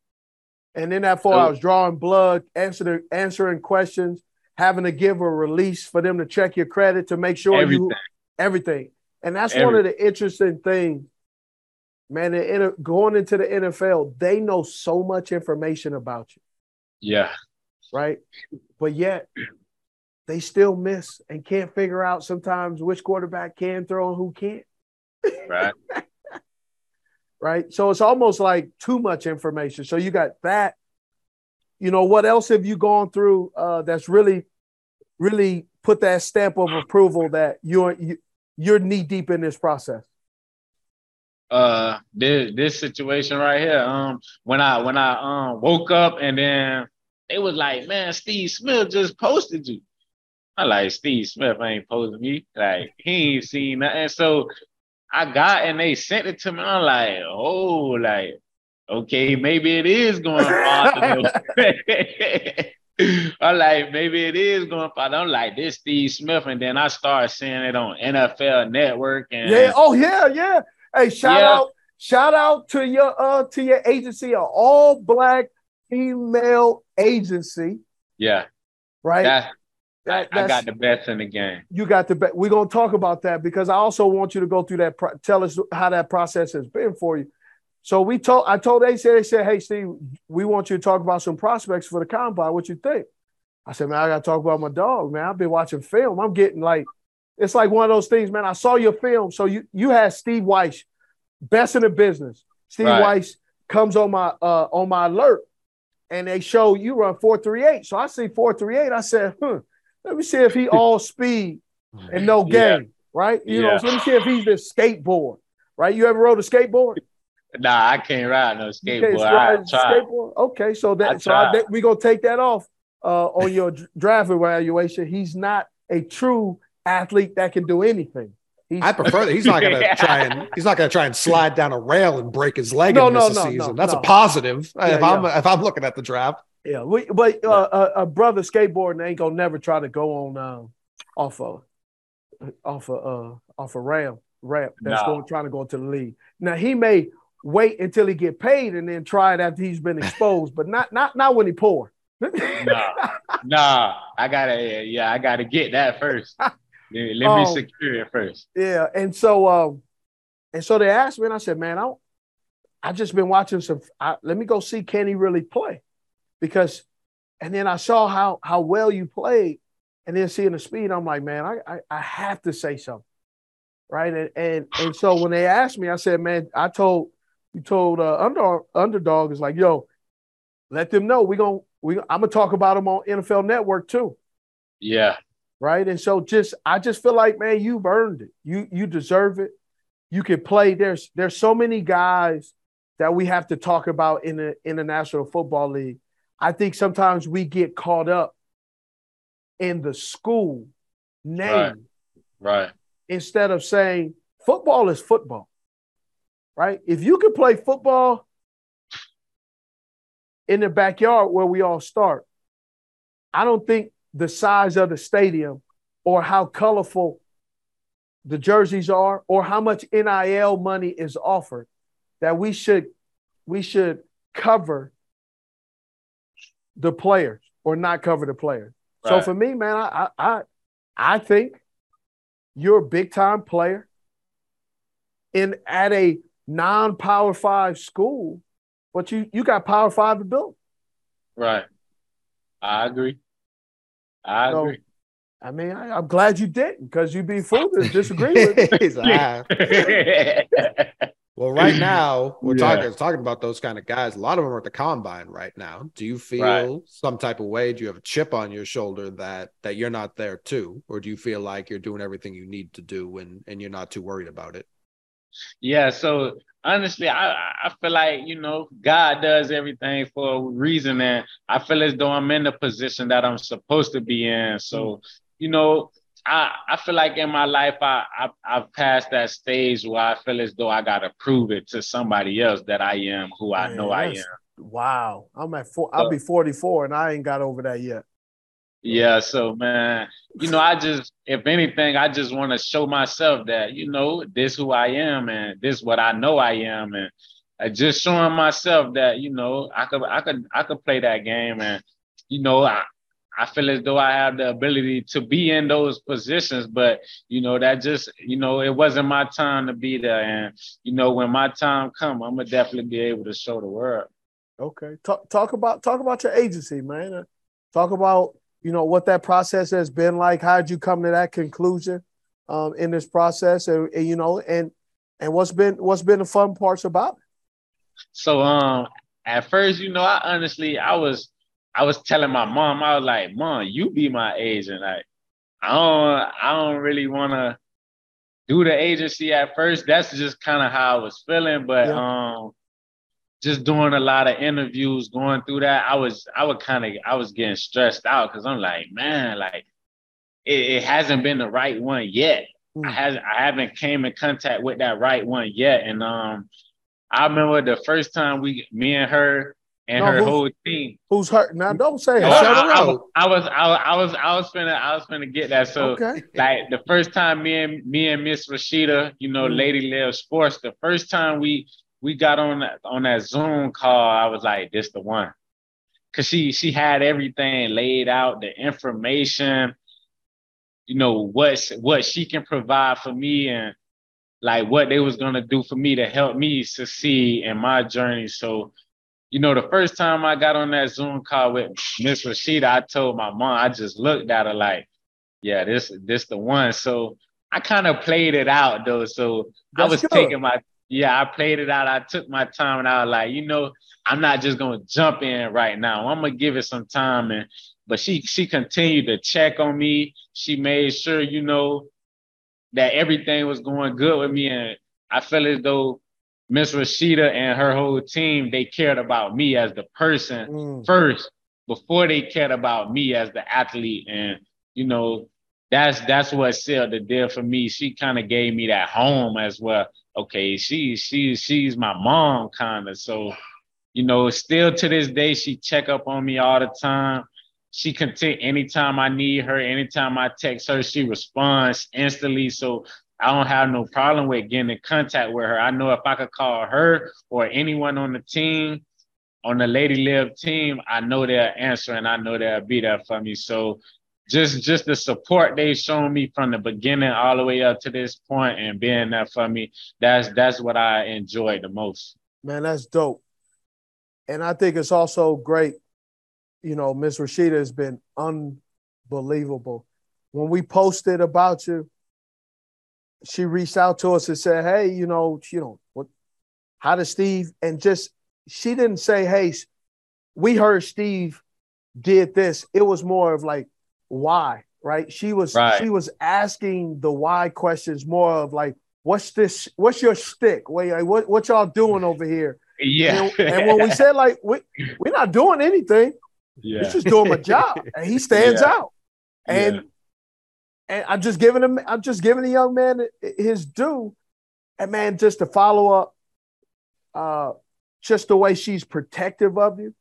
And then that four so, hours, drawing blood, answering answering questions, having to give a release for them to check your credit to make sure everything. you everything. And that's everything. one of the interesting things man, going into the NFL, they know so much information about you. Yeah. Right. But yet they still miss and can't figure out sometimes which quarterback can throw and who can't. Right. [LAUGHS] right. So it's almost like too much information. So you got that. You know, what else have you gone through uh, that's really, really put that stamp of approval that you're you, you're knee deep in this process? Uh, this this situation right here. Um, when I when I um woke up and then they was like, man, Steve Smith just posted you. I like Steve Smith ain't posted me. Like he ain't seen nothing. So I got and they sent it to me. I'm like, oh, like, okay, maybe it is going [LAUGHS] on. [LAUGHS] I'm like, maybe it is going for. I'm like this Steve Smith, and then I started seeing it on NFL Network and Yeah. Oh yeah, yeah. Hey, shout Yeah. out, shout out to your uh to your agency, an all black female agency, yeah. right? That, That- I, I got the best in the game. you got the best. We're gonna talk about that because I also want you to go through that. Pro- tell us how that process has been for you. So we told, I told they said, they said, hey Steve, we want you to talk about some prospects for the combine. What you think? I said, man, I gotta talk about my dog, man. I've been watching film. I'm getting like, it's like one of those things, man. I saw your film. So you you had Steve Weiss, best in the business. Steve Right. Weiss comes on my uh on my alert, and they show you run four three eight. So I see four three eight. I said, hmm, let me see if he all speed and no Yeah. game, right? You know, so let me see if he's the skateboard, right? You ever rode a skateboard? [LAUGHS] Nah, I can't ride no skateboard. I ride skateboard? Okay, so I that so I, tried. we gonna take that off uh, on your dr- draft evaluation. He's not a true athlete that can do anything. He's, I prefer that he's not gonna Yeah. [LAUGHS] try and he's not gonna try and slide down a rail and break his leg No, and no, miss no, season. no, That's no. a positive. Yeah, if I'm if I'm looking at the draft. yeah, we, but uh, a, a brother skateboarding ain't gonna never try to go on um, off of off of uh, off a ramp ramp that's No. going trying to go into the league. Now he may wait until he get paid and then try it after he's been [LAUGHS] exposed, but not not not when he poor. [LAUGHS] Nah, nah, I gotta, yeah, I gotta get that first. Let, let me Oh. secure it first. Yeah, and so um, and so they asked me, and I said, man, I I just been watching some. I, let me go see can he really play, because, and then I saw how how well you played, and then seeing the speed, I'm like, man, I I, I have to say something, right? And and and so when they asked me, I said, man, I told you told uh, under underdog is like, yo, let them know we gonna we I'm gonna talk about them on NFL Network too Yeah, right? And so just I just feel like, man, you've earned it. You you deserve it. You can play. There's there's so many guys that we have to talk about in the in the National Football League. I think sometimes we get caught up in the school name Right. right. instead of saying football is football. Right? If you can play football in the backyard where we all start, I don't think the size of the stadium or how colorful the jerseys are or how much NIL money is offered that we should we should cover the players or not cover the players. So for me, man, I I I, think you're a big time player in at a non-power five school, but you you got power five ability. Right. I agree. I So, agree. I mean, I, I'm glad you didn't because you'd be fool to [LAUGHS] disagree with me. Like, "Ah." [LAUGHS] Well, right now we're Yeah. talking talking about those kind of guys. A lot of them are at the combine right now. Do you feel Right. some type of way? Do you have a chip on your shoulder that that you're not there too, or do you feel like you're doing everything you need to do and and you're not too worried about it? Yeah, so honestly, I I feel like you know God does everything for a reason, and I feel as though I'm in the position that I'm supposed to be in. So mm. you know, I I feel like in my life I, I I've passed that stage where I feel as though I gotta prove it to somebody else that I am who I Man, know I am. Wow, I'm at four. I'll be 44 and I ain't got over that yet. Yeah, so man, you know, I just, if anything, I just want to show myself that, you know, this who I am and this what I know I am, and uh, just showing myself that, you know, I could, I could, I could play that game, and you know, I, I feel as though I have the ability to be in those positions, but you know, that just, you know, it wasn't my time to be there, and you know, when my time come, I'm gonna definitely be able to show the world. Okay, talk talk about talk about your agency, man. Talk about you know what that process has been like. How did you come to that conclusion um, in this process, and, and you know, and and what's been what's been the fun parts about it? So um at first, you know, I honestly I was I was telling my mom, I was like, Mom, you be my agent. Like, I don't I don't really wanna do the agency at first. That's just kind of how I was feeling. But Yeah. um just doing a lot of interviews, going through that, I was I would kind of I was getting stressed out because I'm like, man, like it, it hasn't been the right one yet. Mm. I has I haven't came in contact with that right one yet. And um I remember the first time we me and her and No, her whole team. Who's hurt? Now don't say Oh, hurt. shout I, I was, I was, I was, I was, I was finna, I was finna get that. So, Okay. like the first time me and me and Miss Rashida, you know, Mhm. Lady Live Sports, the first time we we got on that on that Zoom call, I was like, this the one. Cause she she had everything laid out, the information, you know, what what she can provide for me and like what they was gonna do for me to help me succeed in my journey. So, you know, the first time I got on that Zoom call with Miss Rashida, I told my mom, I just looked at her like, yeah, this this the one. So I kind of played it out though. So I was good. taking my yeah, I played it out. I took my time and I was like, you know, I'm not just gonna jump in right now. I'm gonna give it some time. And but she she continued to check on me. She made sure, you know, that everything was going good with me. And I felt as though Miss Rashida and her whole team, they cared about me as the person Mm. first before they cared about me as the athlete. And, you know, that's that's what sealed the deal for me. She kind of gave me that home as well. Okay, she she she's my mom kind of. So, you know, still to this day, she check up on me all the time. She can take anytime I need her, anytime I text her, she responds instantly. So I don't have no problem with getting in contact with her. I know if I could call her or anyone on the team, on the Lady Live team, I know they'll answer and I know they'll be there for me. So just just the support they've shown me from the beginning all the way up to this point and being there for me, that's that's what I enjoy the most. Man, that's dope. And I think it's also great. You know, Miss Rashida has been unbelievable. When we posted about you, she reached out to us and said, "Hey, you know, you know, what? How does Steve?" And just she didn't say, "Hey, we heard Steve did this." It was more of like, "Why?" Right? She was Right. she was asking the why questions more of like, "What's this? What's your stick? Wait, like, what what y'all doing over here?" Yeah. And, and when we [LAUGHS] said like we we're not doing anything, yeah. he's just doing my [LAUGHS] job, and he stands Yeah. out. And Yeah. and I'm just giving him, I'm just giving the young man his due. And man, just to follow up, uh, just the way she's protective of you,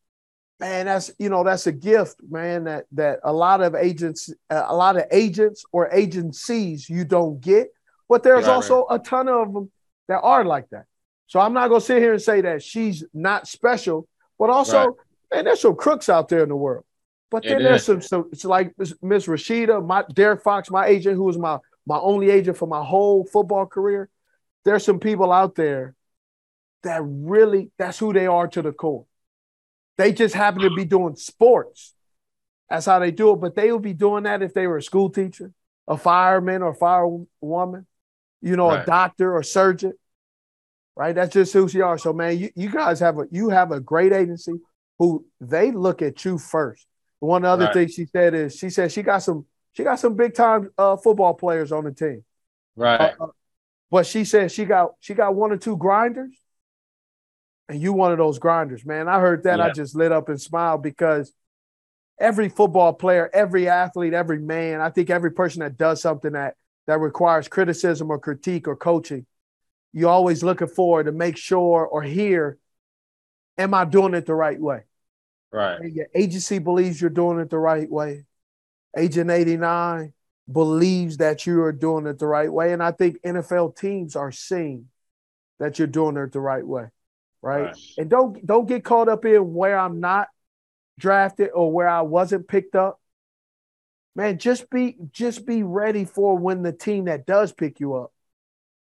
man, that's you know that's a gift, man. That that a lot of agents, uh, a lot of agents or agencies you don't get, but there's Right, also a ton of them that are like that. So I'm not gonna sit here and say that she's not special, but also, Right. man, there's some crooks out there in the world. But then It there's is. some, some it's like Miss Miss Rashida, my Derek Fox, my agent, who was my my only agent for my whole football career. There's some people out there that really that's who they are to the core. They just happen to be doing sports. That's how they do it. But they would be doing that if they were a school teacher, a fireman or firewoman, you know, a doctor or surgeon. Right? That's just who you are. So man, you, you guys have a you have a great agency who they look at you first. One other Right. thing she said is she said she got some she got some big time uh, football players on the team. right. Uh, but she said she got she got one or two grinders, and you one of those grinders, man. I heard that, I just lit up and smiled because every football player, every athlete, every man, I think every person that does something that that requires criticism or critique or coaching, you're always looking forward to make sure or hear, am I doing it the right way? right. And Your agency believes you're doing it the right way. Agent 89 believes that you are doing it the right way. And I think NFL teams are seeing that you're doing it the right way. Right. Right. And don't don't get caught up in where I'm not drafted or where I wasn't picked up. Man, just be just be ready for when the team that does pick you up,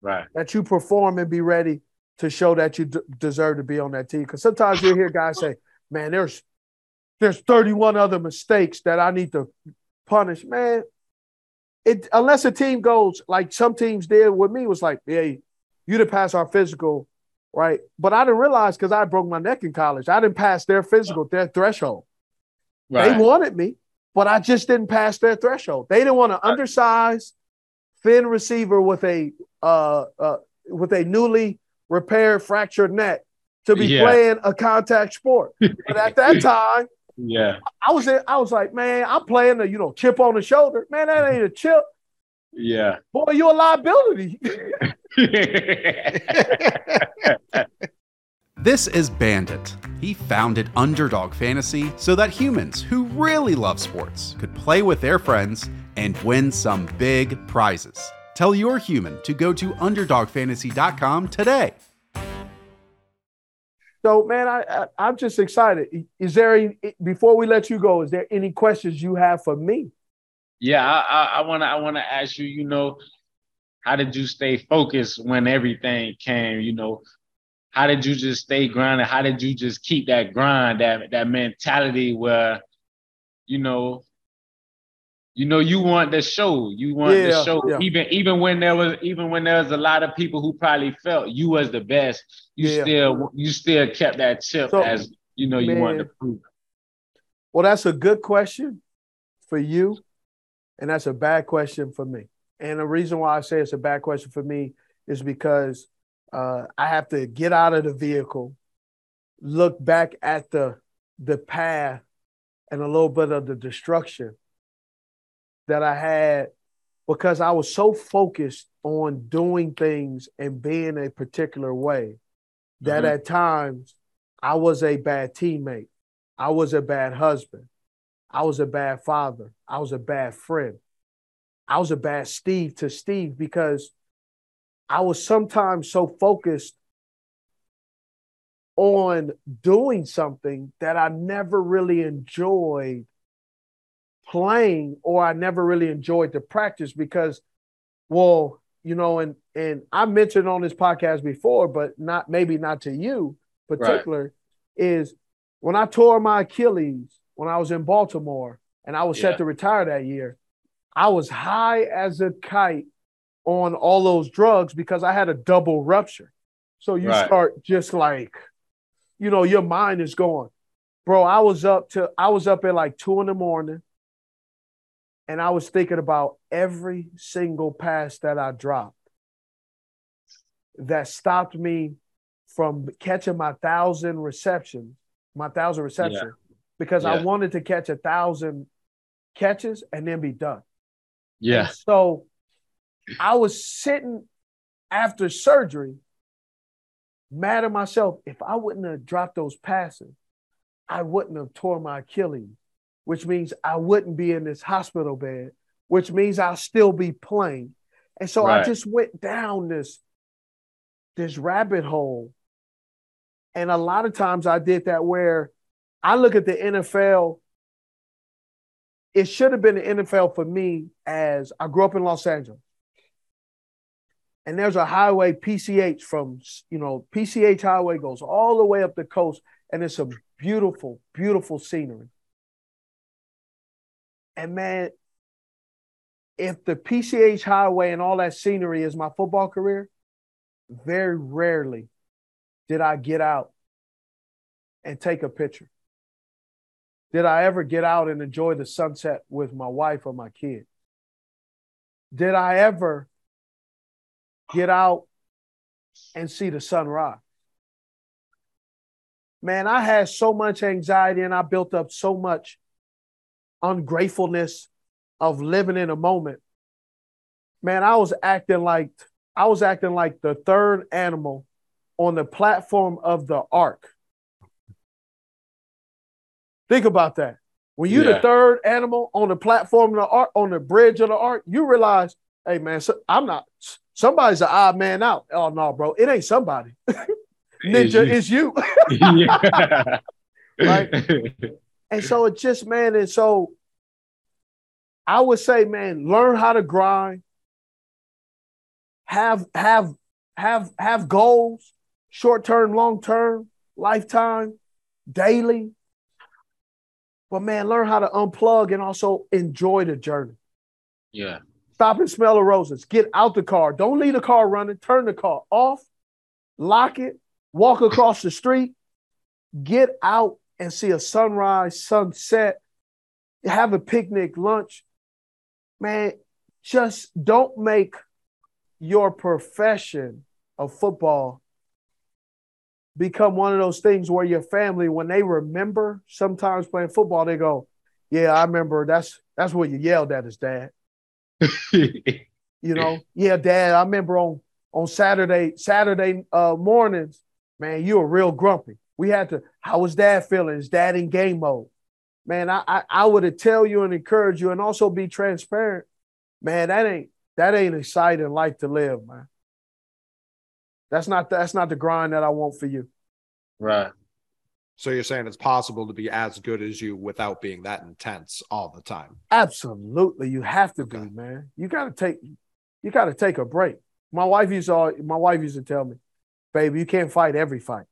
Right. that you perform and be ready to show that you d- deserve to be on that team. Because sometimes you hear guys say, "Man, there's there's 31 other mistakes that I need to punish." Man, it unless a team goes like some teams did with me was like, "Yeah, you didn't pass our physical, right?" But I didn't realize because I broke my neck in college, I didn't pass their physical, their threshold. Right. They wanted me, but I just didn't pass their threshold. They didn't want an undersized, thin receiver with a uh, uh, with a newly repaired fractured neck to be Yeah. playing a contact sport. [LAUGHS] But at that time, yeah. I was in, I was like, man, I'm playing a you know chip on the shoulder. Man, that ain't a chip. Yeah. Boy, you're a liability. [LAUGHS] This is Bandit. He founded Underdog Fantasy so that humans who really love sports could play with their friends and win some big prizes. Tell your human to go to underdogfantasy.com today. So, man, I, I I'm just excited. Is there any, before we let you go? Is there any questions you have for me? Yeah, I, I wanna I wanna ask you. You know, how did you stay focused when everything came? You know, how did you just stay grinding? How did you just keep that grind, that that mentality where, you know, you know you want the show you want Yeah, the show yeah. even even when there was even when there was a lot of people who probably felt you was the best you Yeah. still you still kept that chip So, as you know you wanted to man, prove Well, that's a good question for you, and that's a bad question for me. And the reason why I say it's a bad question for me is because uh, I have to get out of the vehicle, look back at the the path, and a little bit of the destruction that I had because I was so focused on doing things and being a particular way that Mhm. at times I was a bad teammate. I was a bad husband. I was a bad father. I was a bad friend. I was a bad Steve to Steve because I was sometimes so focused on doing something that I never really enjoyed playing or I never really enjoyed the practice because, well, you know, and and I mentioned on this podcast before, but not maybe not to you particular, is when I tore my Achilles when I was in Baltimore and I was Yeah. set to retire that year, I was high as a kite on all those drugs because I had a double rupture. So you Right. start just like, you know, your mind is going. Bro, I was up to I was up at like two in the morning and I was thinking about every single pass that I dropped that stopped me from catching my thousand receptions, my thousand receptions, because I wanted to catch a thousand catches and then be done. yeah And so I was sitting after surgery, mad at myself. If I wouldn't have dropped those passes, I wouldn't have tore my Achilles, which means I wouldn't be in this hospital bed, which means I'll still be playing. And so I just went down this, this rabbit hole. And a lot of times I did that where I look at the NFL it should have been the NFL for me as I grew up in Los Angeles. And there's a highway PCH from, you know, PCH highway goes all the way up the coast and it's a beautiful, beautiful scenery. And man, if the PCH highway and all that scenery is my football career, very rarely did I get out and take a picture did I ever get out and enjoy the sunset with my wife or my kid? Did I ever get out and see the sunrise? Man, I had so much anxiety and I built up so much ungratefulness of living in a moment. Man, I was acting like I was acting like the third animal on the platform of the ark. Think about that. When you're the third animal on the platform of the ark, on the bridge of the ark, you realize, hey man, so, I'm not. Somebody's an odd man out. Oh no, bro, it ain't somebody. [LAUGHS] Ninja, it's you. [LAUGHS] [LAUGHS] Right. and so it just, man, and so I would say, man, learn how to grind. Have have have have goals, short term, long term, lifetime, daily. But man, learn how to unplug and also enjoy the journey. yeah Stop and smell the roses. Get out the car. Don't leave the car running. Turn the car off. Lock it. Walk across the street. Get out and see a sunrise, sunset. Have a picnic, lunch. Man, just don't make your profession of football become one of those things where your family, when they remember sometimes playing football, they go, Yeah, I remember that's that's what you yelled at his dad. [LAUGHS] You know, yeah, dad, I remember on on Saturday, Saturday uh mornings, man, you were real grumpy. We had to, how was dad feeling? Is dad in game mode? Man, I I, I would tell you and encourage you and also be transparent. Man, that ain't that ain't exciting life to live, man. That's not that's not the grind that I want for you. Right. So you're saying it's possible to be as good as you without being that intense all the time. Absolutely, you have to Okay. be, man. You got to take, you got to take a break. My wife used to, al- my wife used to tell me, "Baby, you can't fight every fight,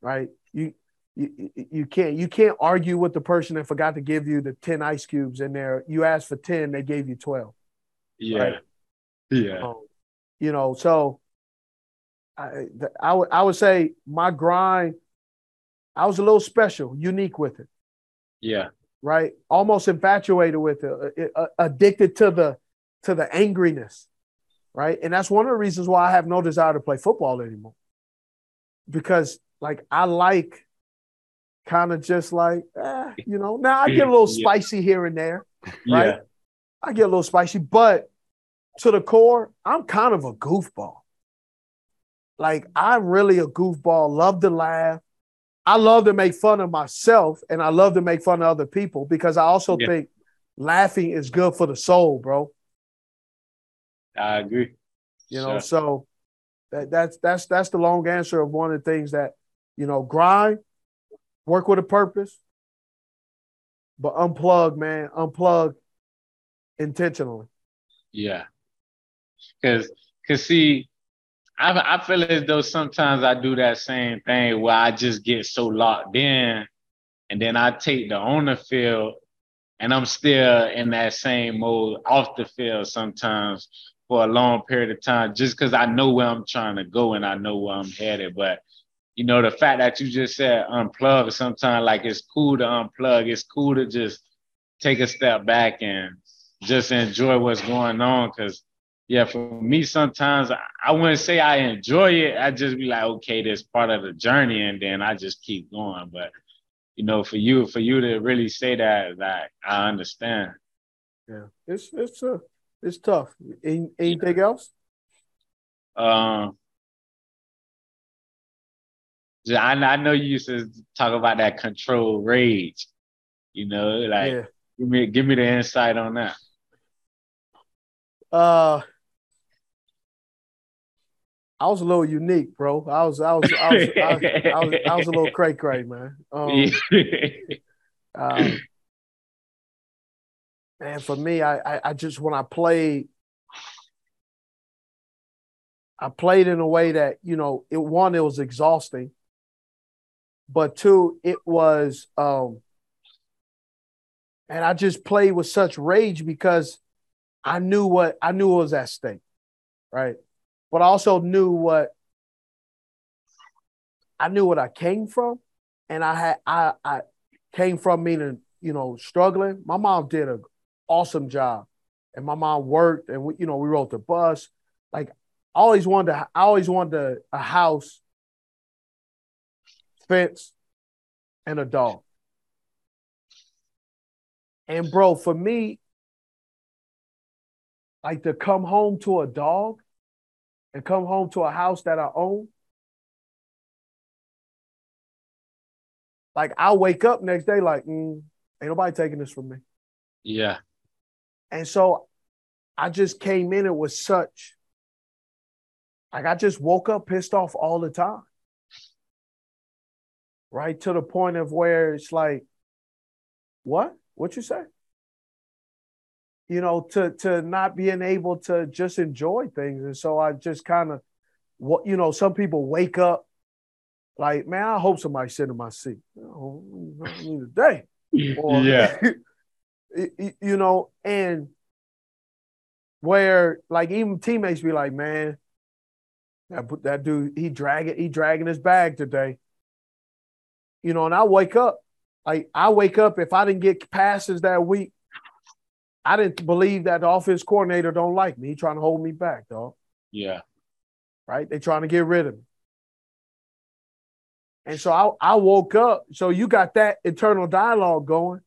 right? You, you, you- you can't, you can't argue with the person that forgot to give you the ten ice cubes in there. You asked for ten, they gave you twelve. Yeah. Right. Yeah. Um, you know, so I, I would, I would say my grind, I was a little special, unique with it." Yeah. right? Almost infatuated with it, uh, uh, addicted to the to the angriness, right? And that's one of the reasons why I have no desire to play football anymore. Because like I like kind of just like, eh, you know, now I get a little [LAUGHS] Yeah. spicy here and there, right? Yeah. I get a little spicy, but to the core, I'm kind of a goofball. Like I'm really a goofball, love to laugh. I love to make fun of myself and I love to make fun of other people because I also Yeah. think laughing is good for the soul, bro. I agree. You know, Sure. so that, that's that's that's the long answer of one of the things that, you know, grind, work with a purpose, but unplug, man, unplug intentionally. Yeah. Cause, cause see, I I feel as though sometimes I do that same thing where I just get so locked in, and then I take the on the field, and I'm still in that same mode off the field sometimes for a long period of time, just because I know where I'm trying to go and I know where I'm headed. But you know, the fact that you just said unplug, sometimes like it's cool to unplug. It's cool to just take a step back and just enjoy what's going on. Cause yeah, for me, sometimes I, wouldn't say I enjoy it. I just be like, okay, this part of the journey, and then I just keep going. But you know, for you, for you to really say that, like, I understand. Yeah. It's it's uh it's tough. Any, anything else? Um, yeah, I, I know you used to talk about that control rage. You know, like yeah. give me give me the insight on that. Uh I was a little unique, bro. I was I was I was I was, I was, I was a little cray cray, man. Um, man, for me, I, I I just when I played, I played in a way that you know, it one it was exhausting, but two it was, um, and I just played with such rage because I knew what I knew was at stake, right? But I also knew what I knew what I came from, and I had I I came from meaning you know struggling. My mom did an awesome job, and my mom worked, and we you know we rode the bus. Like I always wanted, to, I always wanted a, a house, fence, and a dog. And bro, for me, like to come home to a dog and come home to a house that I own. Like I wake up next day like, mm, ain't nobody taking this from me. yeah, And so I just came in it was such like I just woke up pissed off all the time. Right to the point of where it's like, what? What you say? You know, to to not being able to just enjoy things. And so I just kind of what you know, some people wake up like, man, I hope somebody sit in my seat. Oh, I need a day. [LAUGHS] Or- yeah, [LAUGHS] you know, and where like even teammates be like, man, that that dude, he dragging, he dragging his bag today. You know, and I wake up, like I wake up if I didn't get passes that week, I didn't believe that the offense coordinator don't like me. He trying to hold me back, dog. yeah, Right? They trying to get rid of me. And so I, I woke up. So you got that internal dialogue going.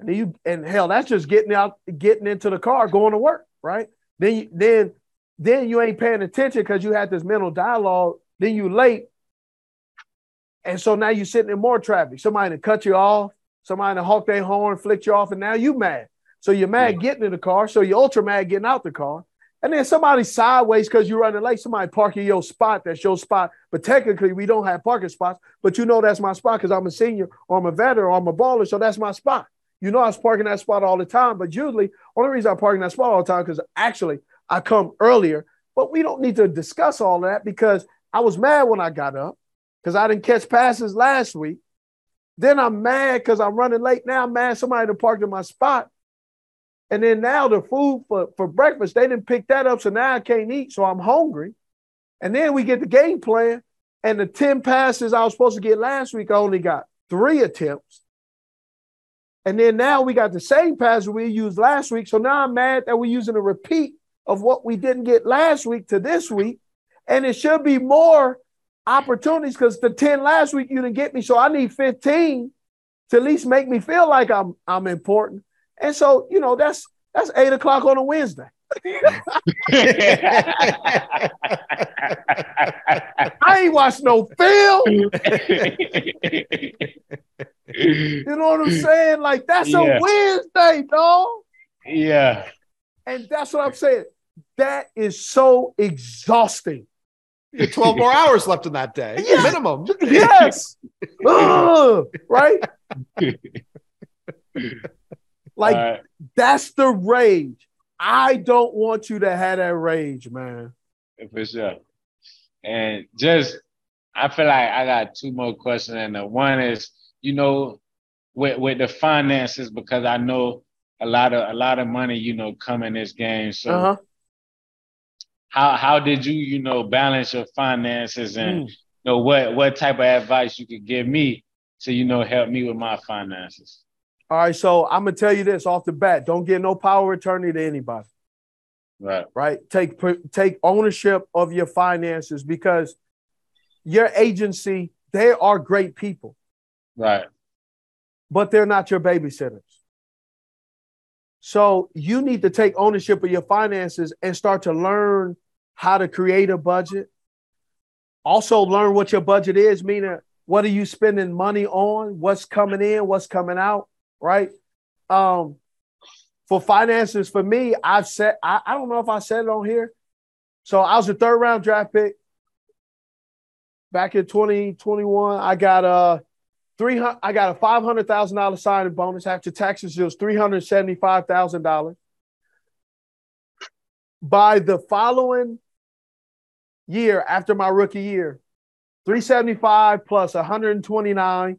And you and hell, that's just getting out, getting into the car, going to work, right? Then you, then then you ain't paying attention because you had this mental dialogue. Then you late, and so now you sitting in more traffic. Somebody to cut you off. Somebody to honk their horn, flick you off, and now you mad. So you're mad getting in the car. So you're ultra mad getting out the car. And then somebody sideways because you're running late. Somebody parking your spot. That's your spot. But technically, we don't have parking spots. But you know that's my spot because I'm a senior or I'm a veteran or I'm a baller. So that's my spot. You know I was parking that spot all the time. But usually, only reason I'm parking that spot all the time because actually I come earlier. But we don't need to discuss all that because I was mad when I got up because I didn't catch passes last week. Then I'm mad because I'm running late. Now I'm mad somebody to park in my spot. And then now the food for, for breakfast, they didn't pick that up. So now I can't eat. So I'm hungry. And then we get the game plan. And the 10 passes I was supposed to get last week, I only got three attempts. And then now we got the same passes we used last week. So now I'm mad that we're using a repeat of what we didn't get last week to this week. And it should be more opportunities because the 10 last week you didn't get me. So I need 15 to at least make me feel like I'm I'm important. And so, you know, that's that's eight o'clock on a Wednesday. [LAUGHS] I ain't watched no film. [LAUGHS] you know what I'm saying? Like that's Yeah. a Wednesday, dog. Yeah. And that's what I'm saying. That is so exhausting. You have 12 more [LAUGHS] hours left in that day, Yeah. minimum. Yes. [LAUGHS] Ugh, right? [LAUGHS] Like right. that's the rage. I don't want you to have that rage, man. for sure. And just, I feel like I got two more questions, and the one is, you know, with with the finances, because I know a lot of a lot of money, you know, come in this game. So Uh-huh. How how did you, you know, balance your finances, and Mm. you know what what type of advice you could give me to, you know, help me with my finances? All right, so I'm gonna tell you this off the bat: don't get no power attorney to anybody. Right. Right? Take take ownership of your finances because your agency they are great people, Right. but they're not your babysitters. So you need to take ownership of your finances and start to learn how to create a budget. Also, learn what your budget is, meaning what are you spending money on, what's coming in, what's coming out, right? Um, for finances, for me, I've said, I, I don't know if I said it on here. So I was a third round draft pick back in 2021. I got a three. I got a five hundred thousand dollar signing bonus after taxes. It was three hundred seventy five thousand dollars. By the following year, after my rookie year, three seventy five plus one hundred and twenty nine,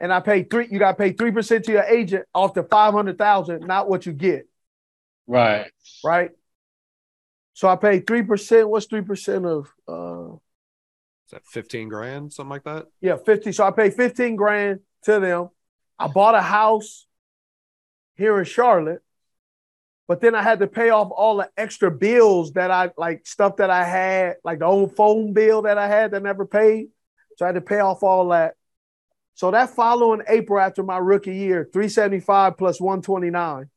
and I paid three. You got to pay three percent to your agent off the five hundred thousand, not what you get, Right. right? So I paid three percent. What's three percent of? uh Is that 15 grand, something like that? Yeah, 50. So I paid 15 grand to them. I bought a house here in Charlotte, but then I had to pay off all the extra bills that I like stuff that I had, like the old phone bill that I had that never paid. So I had to pay off all that. So that following April after my rookie year, 375 plus 129.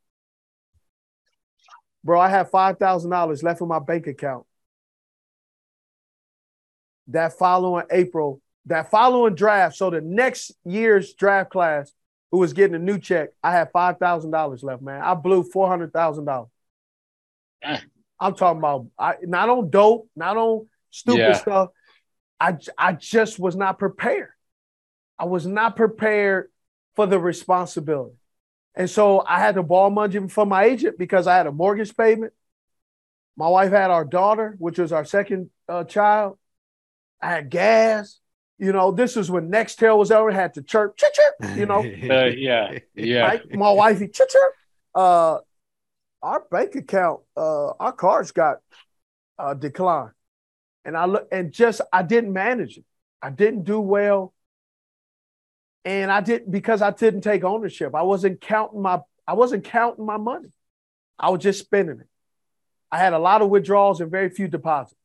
Bro, I had $5,000 left in my bank account. That following April, that following draft, so the next year's draft class, who was getting a new check, I had five thousand dollars left, man. I blew four hundred thousand dollars. I'm talking about I, not on dope, not on stupid Yeah. stuff. I just was not prepared. I was not prepared for the responsibility, and so I had to borrow money from my agent because I had a mortgage payment. My wife had our daughter, which was our second uh, child. I had gas. You know, this was when Nextel was over, had to chirp, chirp, you know, [LAUGHS] Uh, yeah. Yeah. right? My wifey, chirp. Uh, our bank account, uh, our cards got uh, declined. And I look and just I didn't manage it. I didn't do well. And I didn't because I didn't take ownership. I wasn't counting my I wasn't counting my money. I was just spending it. I had a lot of withdrawals and very few deposits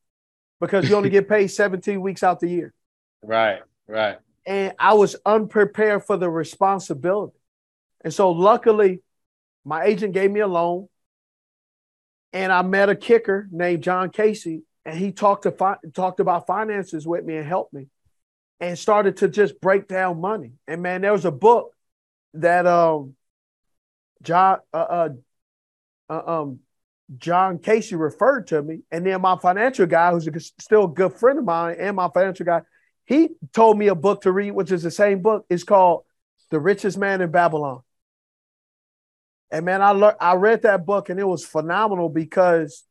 because you only [LAUGHS] get paid 17 weeks out the year Right. Right. And I was unprepared for the responsibility. And so, luckily, my agent gave me a loan. and I met a kicker named John Kasay, and he talked to fi- talked about finances with me and helped me, and started to just break down money. And man, there was a book that um John uh, uh, uh, um John Kasay referred to me, and then my financial guy, who's a, still a good friend of mine, and my financial guy, he told me a book to read, which is the same book. It's called The Richest Man in Babylon. And man, I learned, I read that book, and it was phenomenal because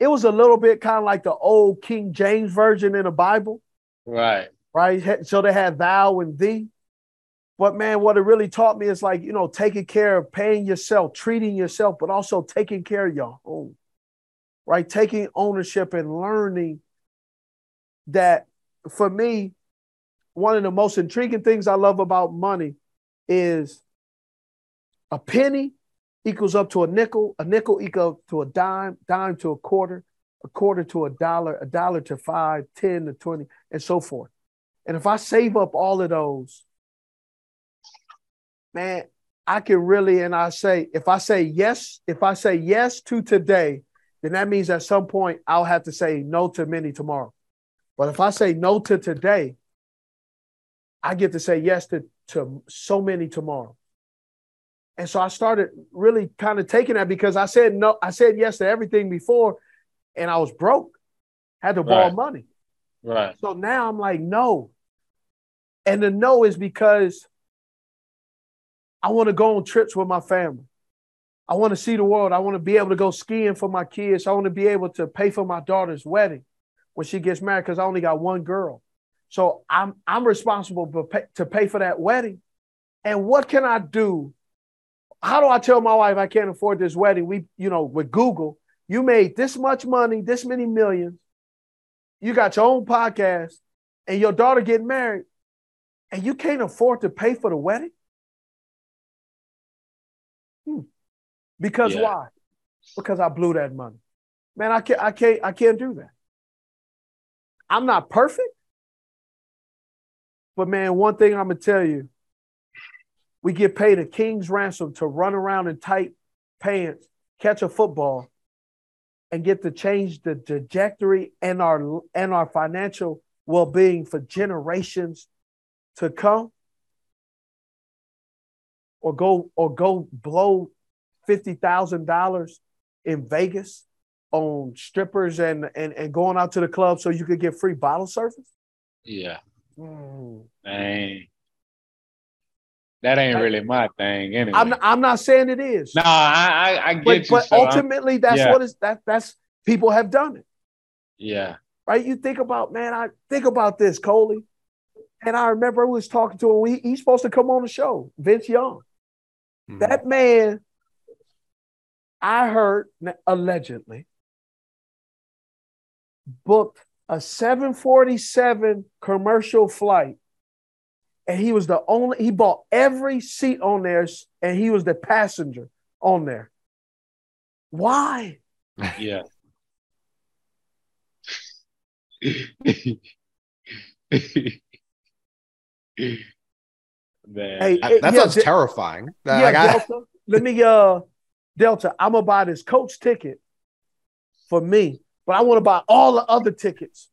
it was a little bit kind of like the old King James version in the Bible, Right. right? So they had thou and thee. But man, what it really taught me is like, you know, taking care of paying yourself, treating yourself, but also taking care of your home, right? Taking ownership and learning that for me, one of the most intriguing things I love about money is a penny equals up to a nickel, a nickel equals to a dime, dime to a quarter, a quarter to a dollar, a dollar to five, 10 to 20, and so forth. And if I save up all of those, man, I can really, and I say, if I say yes, if I say yes to today, then that means at some point I'll have to say no to many tomorrow. But if I say no to today, I get to say yes to, to so many tomorrow. And so I started really kind of taking that because I said no, I said yes to everything before and I was broke, had to borrow Right. money. Right. So now I'm like, no. And the no is because I want to go on trips with my family. I want to see the world. I want to be able to go skiing for my kids. I want to be able to pay for my daughter's wedding when she gets married because I only got one girl. So I'm I'm responsible to pay, to pay for that wedding. And what can I do? How do I tell my wife I can't afford this wedding? We, you know, with Google, you made this much money, this many millions. You got your own podcast, and your daughter getting married, and you can't afford to pay for the wedding? Hmm. Because Yeah. why? Because I blew that money. Man, I can't, I can't, I can't do that. I'm not perfect. But man, one thing I'm gonna tell you, we get paid a king's ransom to run around in tight pants, catch a football, and get to change the trajectory and our and our financial well-being for generations to come. Or go or go blow fifty thousand dollars in Vegas on strippers and, and and going out to the club so you could get free bottle service. Yeah. Mm. Dang. That ain't really my thing anyway. I'm not, I'm not saying it is. no, I I, I get but, you. but so I'm- ultimately that's yeah. what is that that's people have done it yeah. right you think about man i think about this coley and i remember i was talking to him we, he's supposed to come on the show vince young Mhm. that man i heard allegedly booked a 747 commercial flight and he was the only he bought every seat on there and he was the passenger on there why Yeah. [LAUGHS] Man. Hey, That, that yeah, sounds the- terrifying. Yeah, like, I- Delta. Let me uh Delta, I'm gonna buy this coach ticket for me, but I want to buy all the other tickets,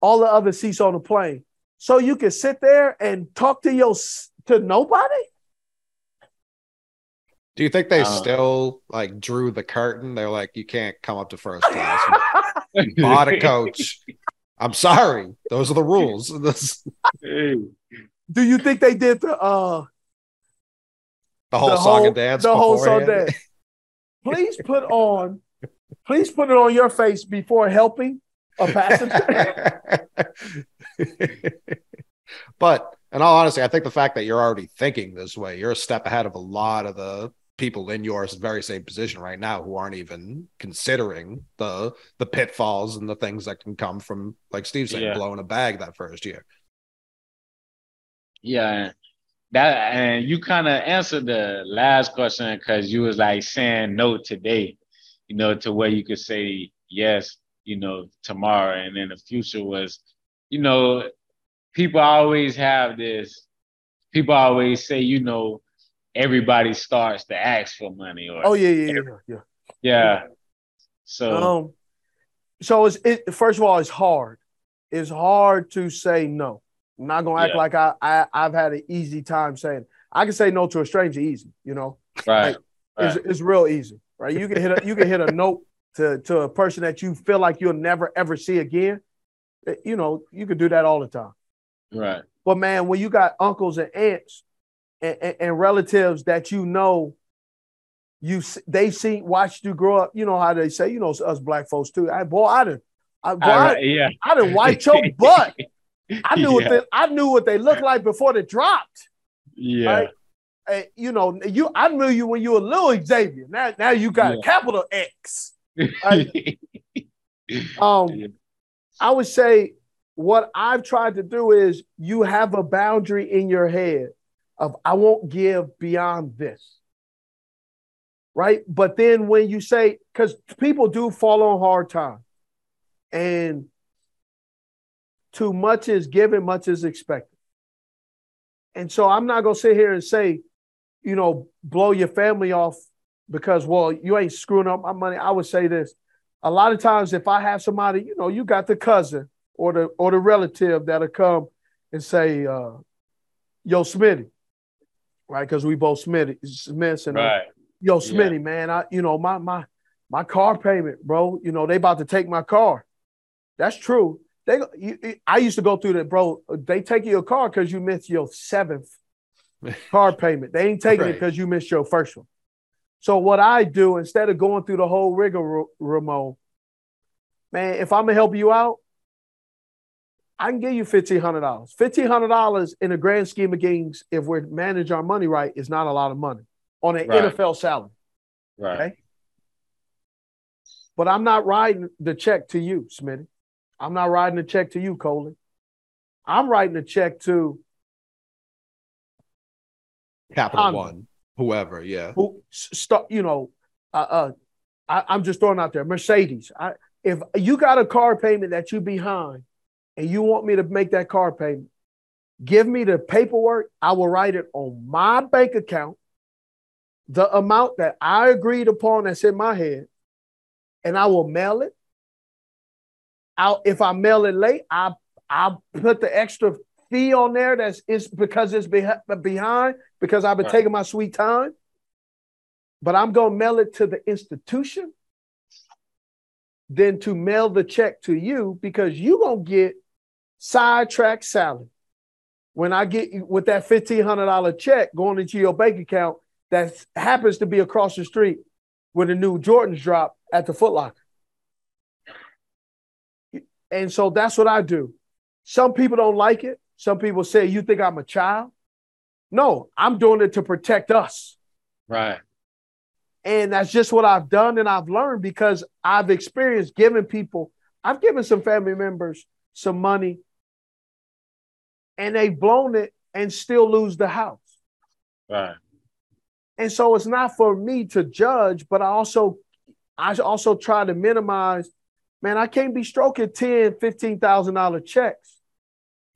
all the other seats on the plane. So you can sit there and talk to your to nobody? do you think they Uh, still like drew the curtain? They're like, you can't come up to first class. [LAUGHS] Bought a coach. I'm sorry. Those are the rules. [LAUGHS] Do you think they did the uh the whole the song whole, and dance. the whole song and dance? Please put on please put it on your face before helping a passenger. [LAUGHS] but in all honesty, I think the fact that you're already thinking this way, you're a step ahead of a lot of the people in your very same position right now who aren't even considering the the pitfalls and the things that can come from, like Steve said, Yeah. blowing a bag that first year. Yeah, that and you kind of answered the last question because you was like saying no today, you know, to where you could say yes, you know, tomorrow, and then the future was, you know, people always have this. People always say, you know, everybody starts to ask for money, or oh yeah, yeah, yeah, yeah. Yeah. So Um, so it's it. First of all, it's hard. It's hard to say no. I'm not gonna act Yeah. like I, I I've had an easy time saying. it. I can say no to a stranger easy. You know, right. it's, Right. it's real easy, right? You can hit a, you can hit a note to to a person that you feel like you'll never ever see again. Eh, You know, you could do that all the time. Right. But man, when you got uncles and aunts and, and, and relatives that you know, you they seen watched you grow up. You know how they say, you know, us black folks too. I boy, I done, I, boy, I, yeah. I done wipe your butt. [LAUGHS] I knew what they, I knew what they looked like before they dropped. Yeah. Right? You know, you I knew you when you were little Xavier. Now, now you got a capital X. [LAUGHS] Um, Yeah. I would say what I've tried to do is you have a boundary in your head of I won't give beyond this. Right. But then when you say, because people do fall on hard time and too much is given, much is expected. And so I'm not going to sit here and say, you know, blow your family off because, well, you ain't screwing up my money. I would say this a lot of times if I have somebody, you know, you got the cousin or the or the relative that'll come and say, uh, yo, Smitty, right? Because we both Smitty, Smiths and uh, Right. yo, Yeah. Smitty, man, I you know, my my my car payment, bro. You know, they about to take my car. That's true. They you- I used to go through that, bro. They take your car because you missed your seventh [LAUGHS] car payment. They ain't taking it because you missed your first one. So what I do instead of going through the whole rigmarole, man, if I'm gonna help you out, I can give you fifteen hundred dollars. Fifteen hundred dollars in the grand scheme of things, if we manage our money right, is not a lot of money on an Right. NFL salary. Right. Okay. But I'm not writing the check to you, Smitty. I'm not writing the check to you, Coley. I'm writing the check to Capital Honda. One, whoever, yeah. who start, you know, uh, uh I, I'm just throwing out there, Mercedes. I, if you got a car payment that you behind and you want me to make that car payment, give me the paperwork. I will write it on my bank account, the amount that I agreed upon that's in my head, and I will mail it. I'll, if I mail it late, I I put the extra fee on there that's it's because it's behi- behind because I've been Right. taking my sweet time. But I'm gonna mail it to the institution, then to mail the check to you because you gonna get sidetrack salary. When I get you with that fifteen hundred dollar check going into your bank account that happens to be across the street where the new Jordans drop at the Foot Locker. And so that's what I do. Some people don't like it. Some people say, You think I'm a child? No, I'm doing it to protect us. Right. And that's just what I've done and I've learned because I've experienced giving people, I've given some family members some money and they've blown it and still lose the house. Right. And so it's not for me to judge, but I also I also try to minimize, man, I can't be stroking 10, 15,000 dollar checks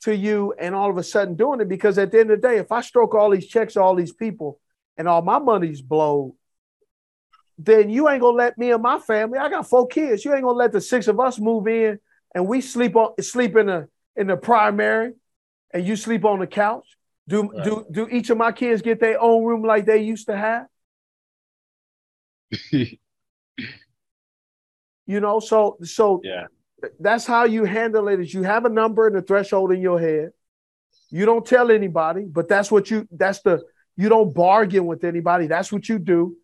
to you and all of a sudden doing it because at the end of the day, if I stroke all these checks all these people and all my money's blowed, then you ain't gonna let me and my family. I got four kids. You ain't gonna let the six of us move in and we sleep on sleep in the in the primary and you sleep on the couch. Do Right. do do each of my kids get their own room like they used to have? [LAUGHS] You know, so so yeah. That's how you handle it is you have a number and a threshold in your head. You don't tell anybody, but that's what you that's the you don't bargain with anybody. That's what you do.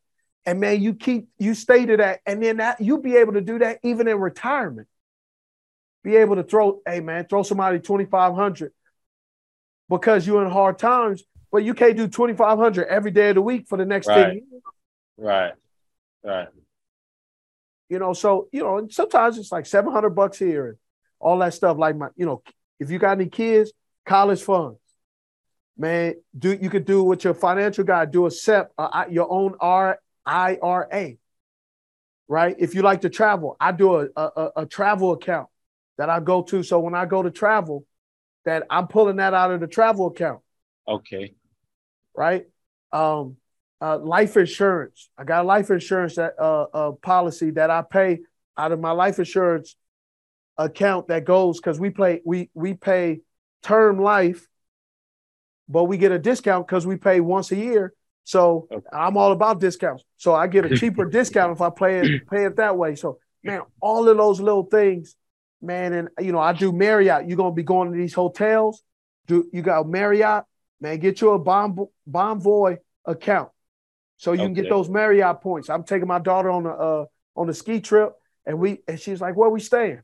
And man, you keep you stay to that, and then that you'll be able to do that even in retirement. Be able to throw, hey man, throw somebody 2,500 because you're in hard times, but you can't do 2,500 every day of the week for the next 10 years. Right. Right. You know, so you know, and sometimes it's like 700 bucks here and all that stuff. Like my, you know, if you got any kids, college funds, man, do you could do with your financial guy, do a SEP, uh, your own R IRA, right? If you like to travel, I do a, a, a- a travel account that I go to. So when I go to travel, that I'm pulling that out of the travel account Okay. right? Um, uh, life insurance. I got a life insurance that uh, uh, policy that I pay out of my life insurance account that goes because we play we we pay term life, but we get a discount because we pay once a year. So I'm all about discounts. So I get a cheaper [LAUGHS] discount if I play it pay it that way. So man, all of those little things, man, and you know I do Marriott. You're gonna be going to these hotels. Do you got Marriott? Man, get you a bomb Bonvoy account so you can get those Marriott points. I'm taking my daughter on a uh, on a ski trip, and we and she's like, "Where we staying?"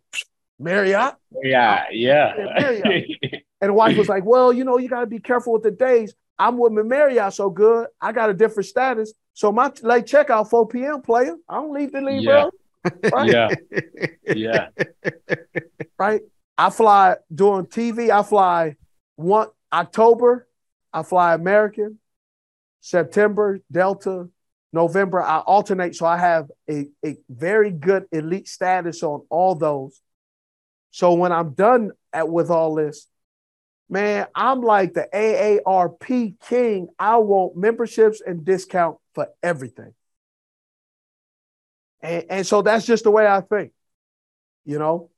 Marriott. Yeah, yeah. Marriott. And the wife was like, "Well, you know, you got to be careful with the days. I'm with my Marriott so good. I got a different status. So my late checkout 4 p.m. player. I don't leave the leave Yeah. early. [LAUGHS] Right? yeah, yeah. right? I fly during TV. I fly one October. I fly American. September Delta. November I alternate, so I have a, a very good elite status on all those. So when I'm done at, with all this, man, I'm like the AARP king. I want memberships and discount for everything. And, and so that's just the way I think, you know?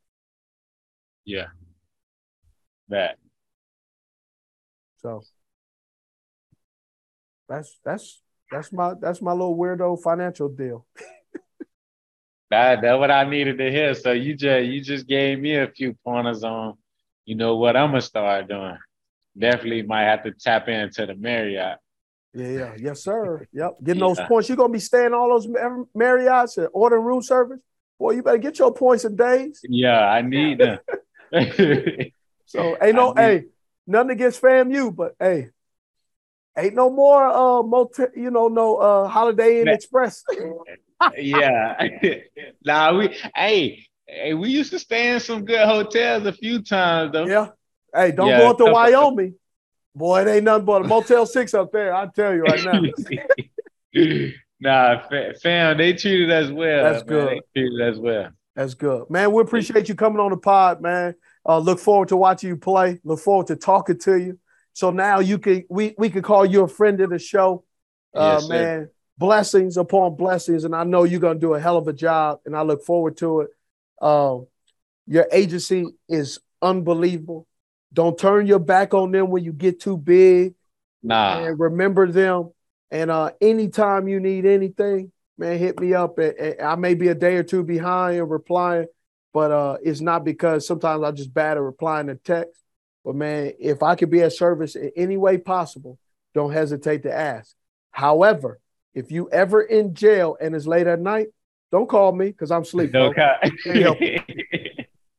Yeah. That. So that's that's that's my that's my little weirdo financial deal. That that's what I needed to hear. So you just you just gave me a few pointers on, you know, what I'm gonna start doing. Definitely might have to tap into the Marriott. Yeah, yeah, yes, sir. Yep, getting those points. You're gonna be staying all those Marriotts and ordering room service. Boy, you better get your points in days. Yeah, I need them. [LAUGHS] So ain't [LAUGHS] no need- hey, nothing against FAMU, but hey, ain't no more uh motel, you know, no uh Holiday Inn. Express. [LAUGHS] yeah. [LAUGHS] nah, we hey, hey, we used to stay in some good hotels a few times though. yeah. Hey, don't Yeah, go up to Wyoming. Boy, it ain't nothing but a Motel Six up there. I tell you right now. [LAUGHS] nah, fam, they treated us well. That's man. good. They treated us well. That's good, man. We appreciate you coming on the pod, man. Uh, look forward to watching you play. Look forward to talking to you. So now you can we we could call you a friend of the show, uh, Yes, sir. man. Blessings upon blessings, and I know you're gonna do a hell of a job, and I look forward to it. Um, your agency is unbelievable. Don't turn your back on them when you get too big Nah. and remember them. And uh, anytime you need anything, man, hit me up. And- and I may be a day or two behind in replying, but uh, it's not because sometimes I just bad at replying to text. But man, if I could be of service in any way possible, don't hesitate to ask. However, if you ever in jail and it's late at night, don't call me because I'm sleeping. No Can't [LAUGHS] help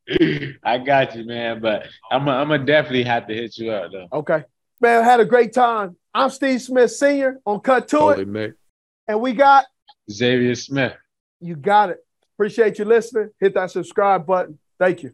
[LAUGHS] I got you, man. But I'm I'm gonna definitely have to hit you up though. Okay. Man, I had a great time. I'm Steve Smith Sr. on Cut To Totally It. me. And we got Xavier Smith. You got it. Appreciate you listening. Hit that subscribe button. Thank you.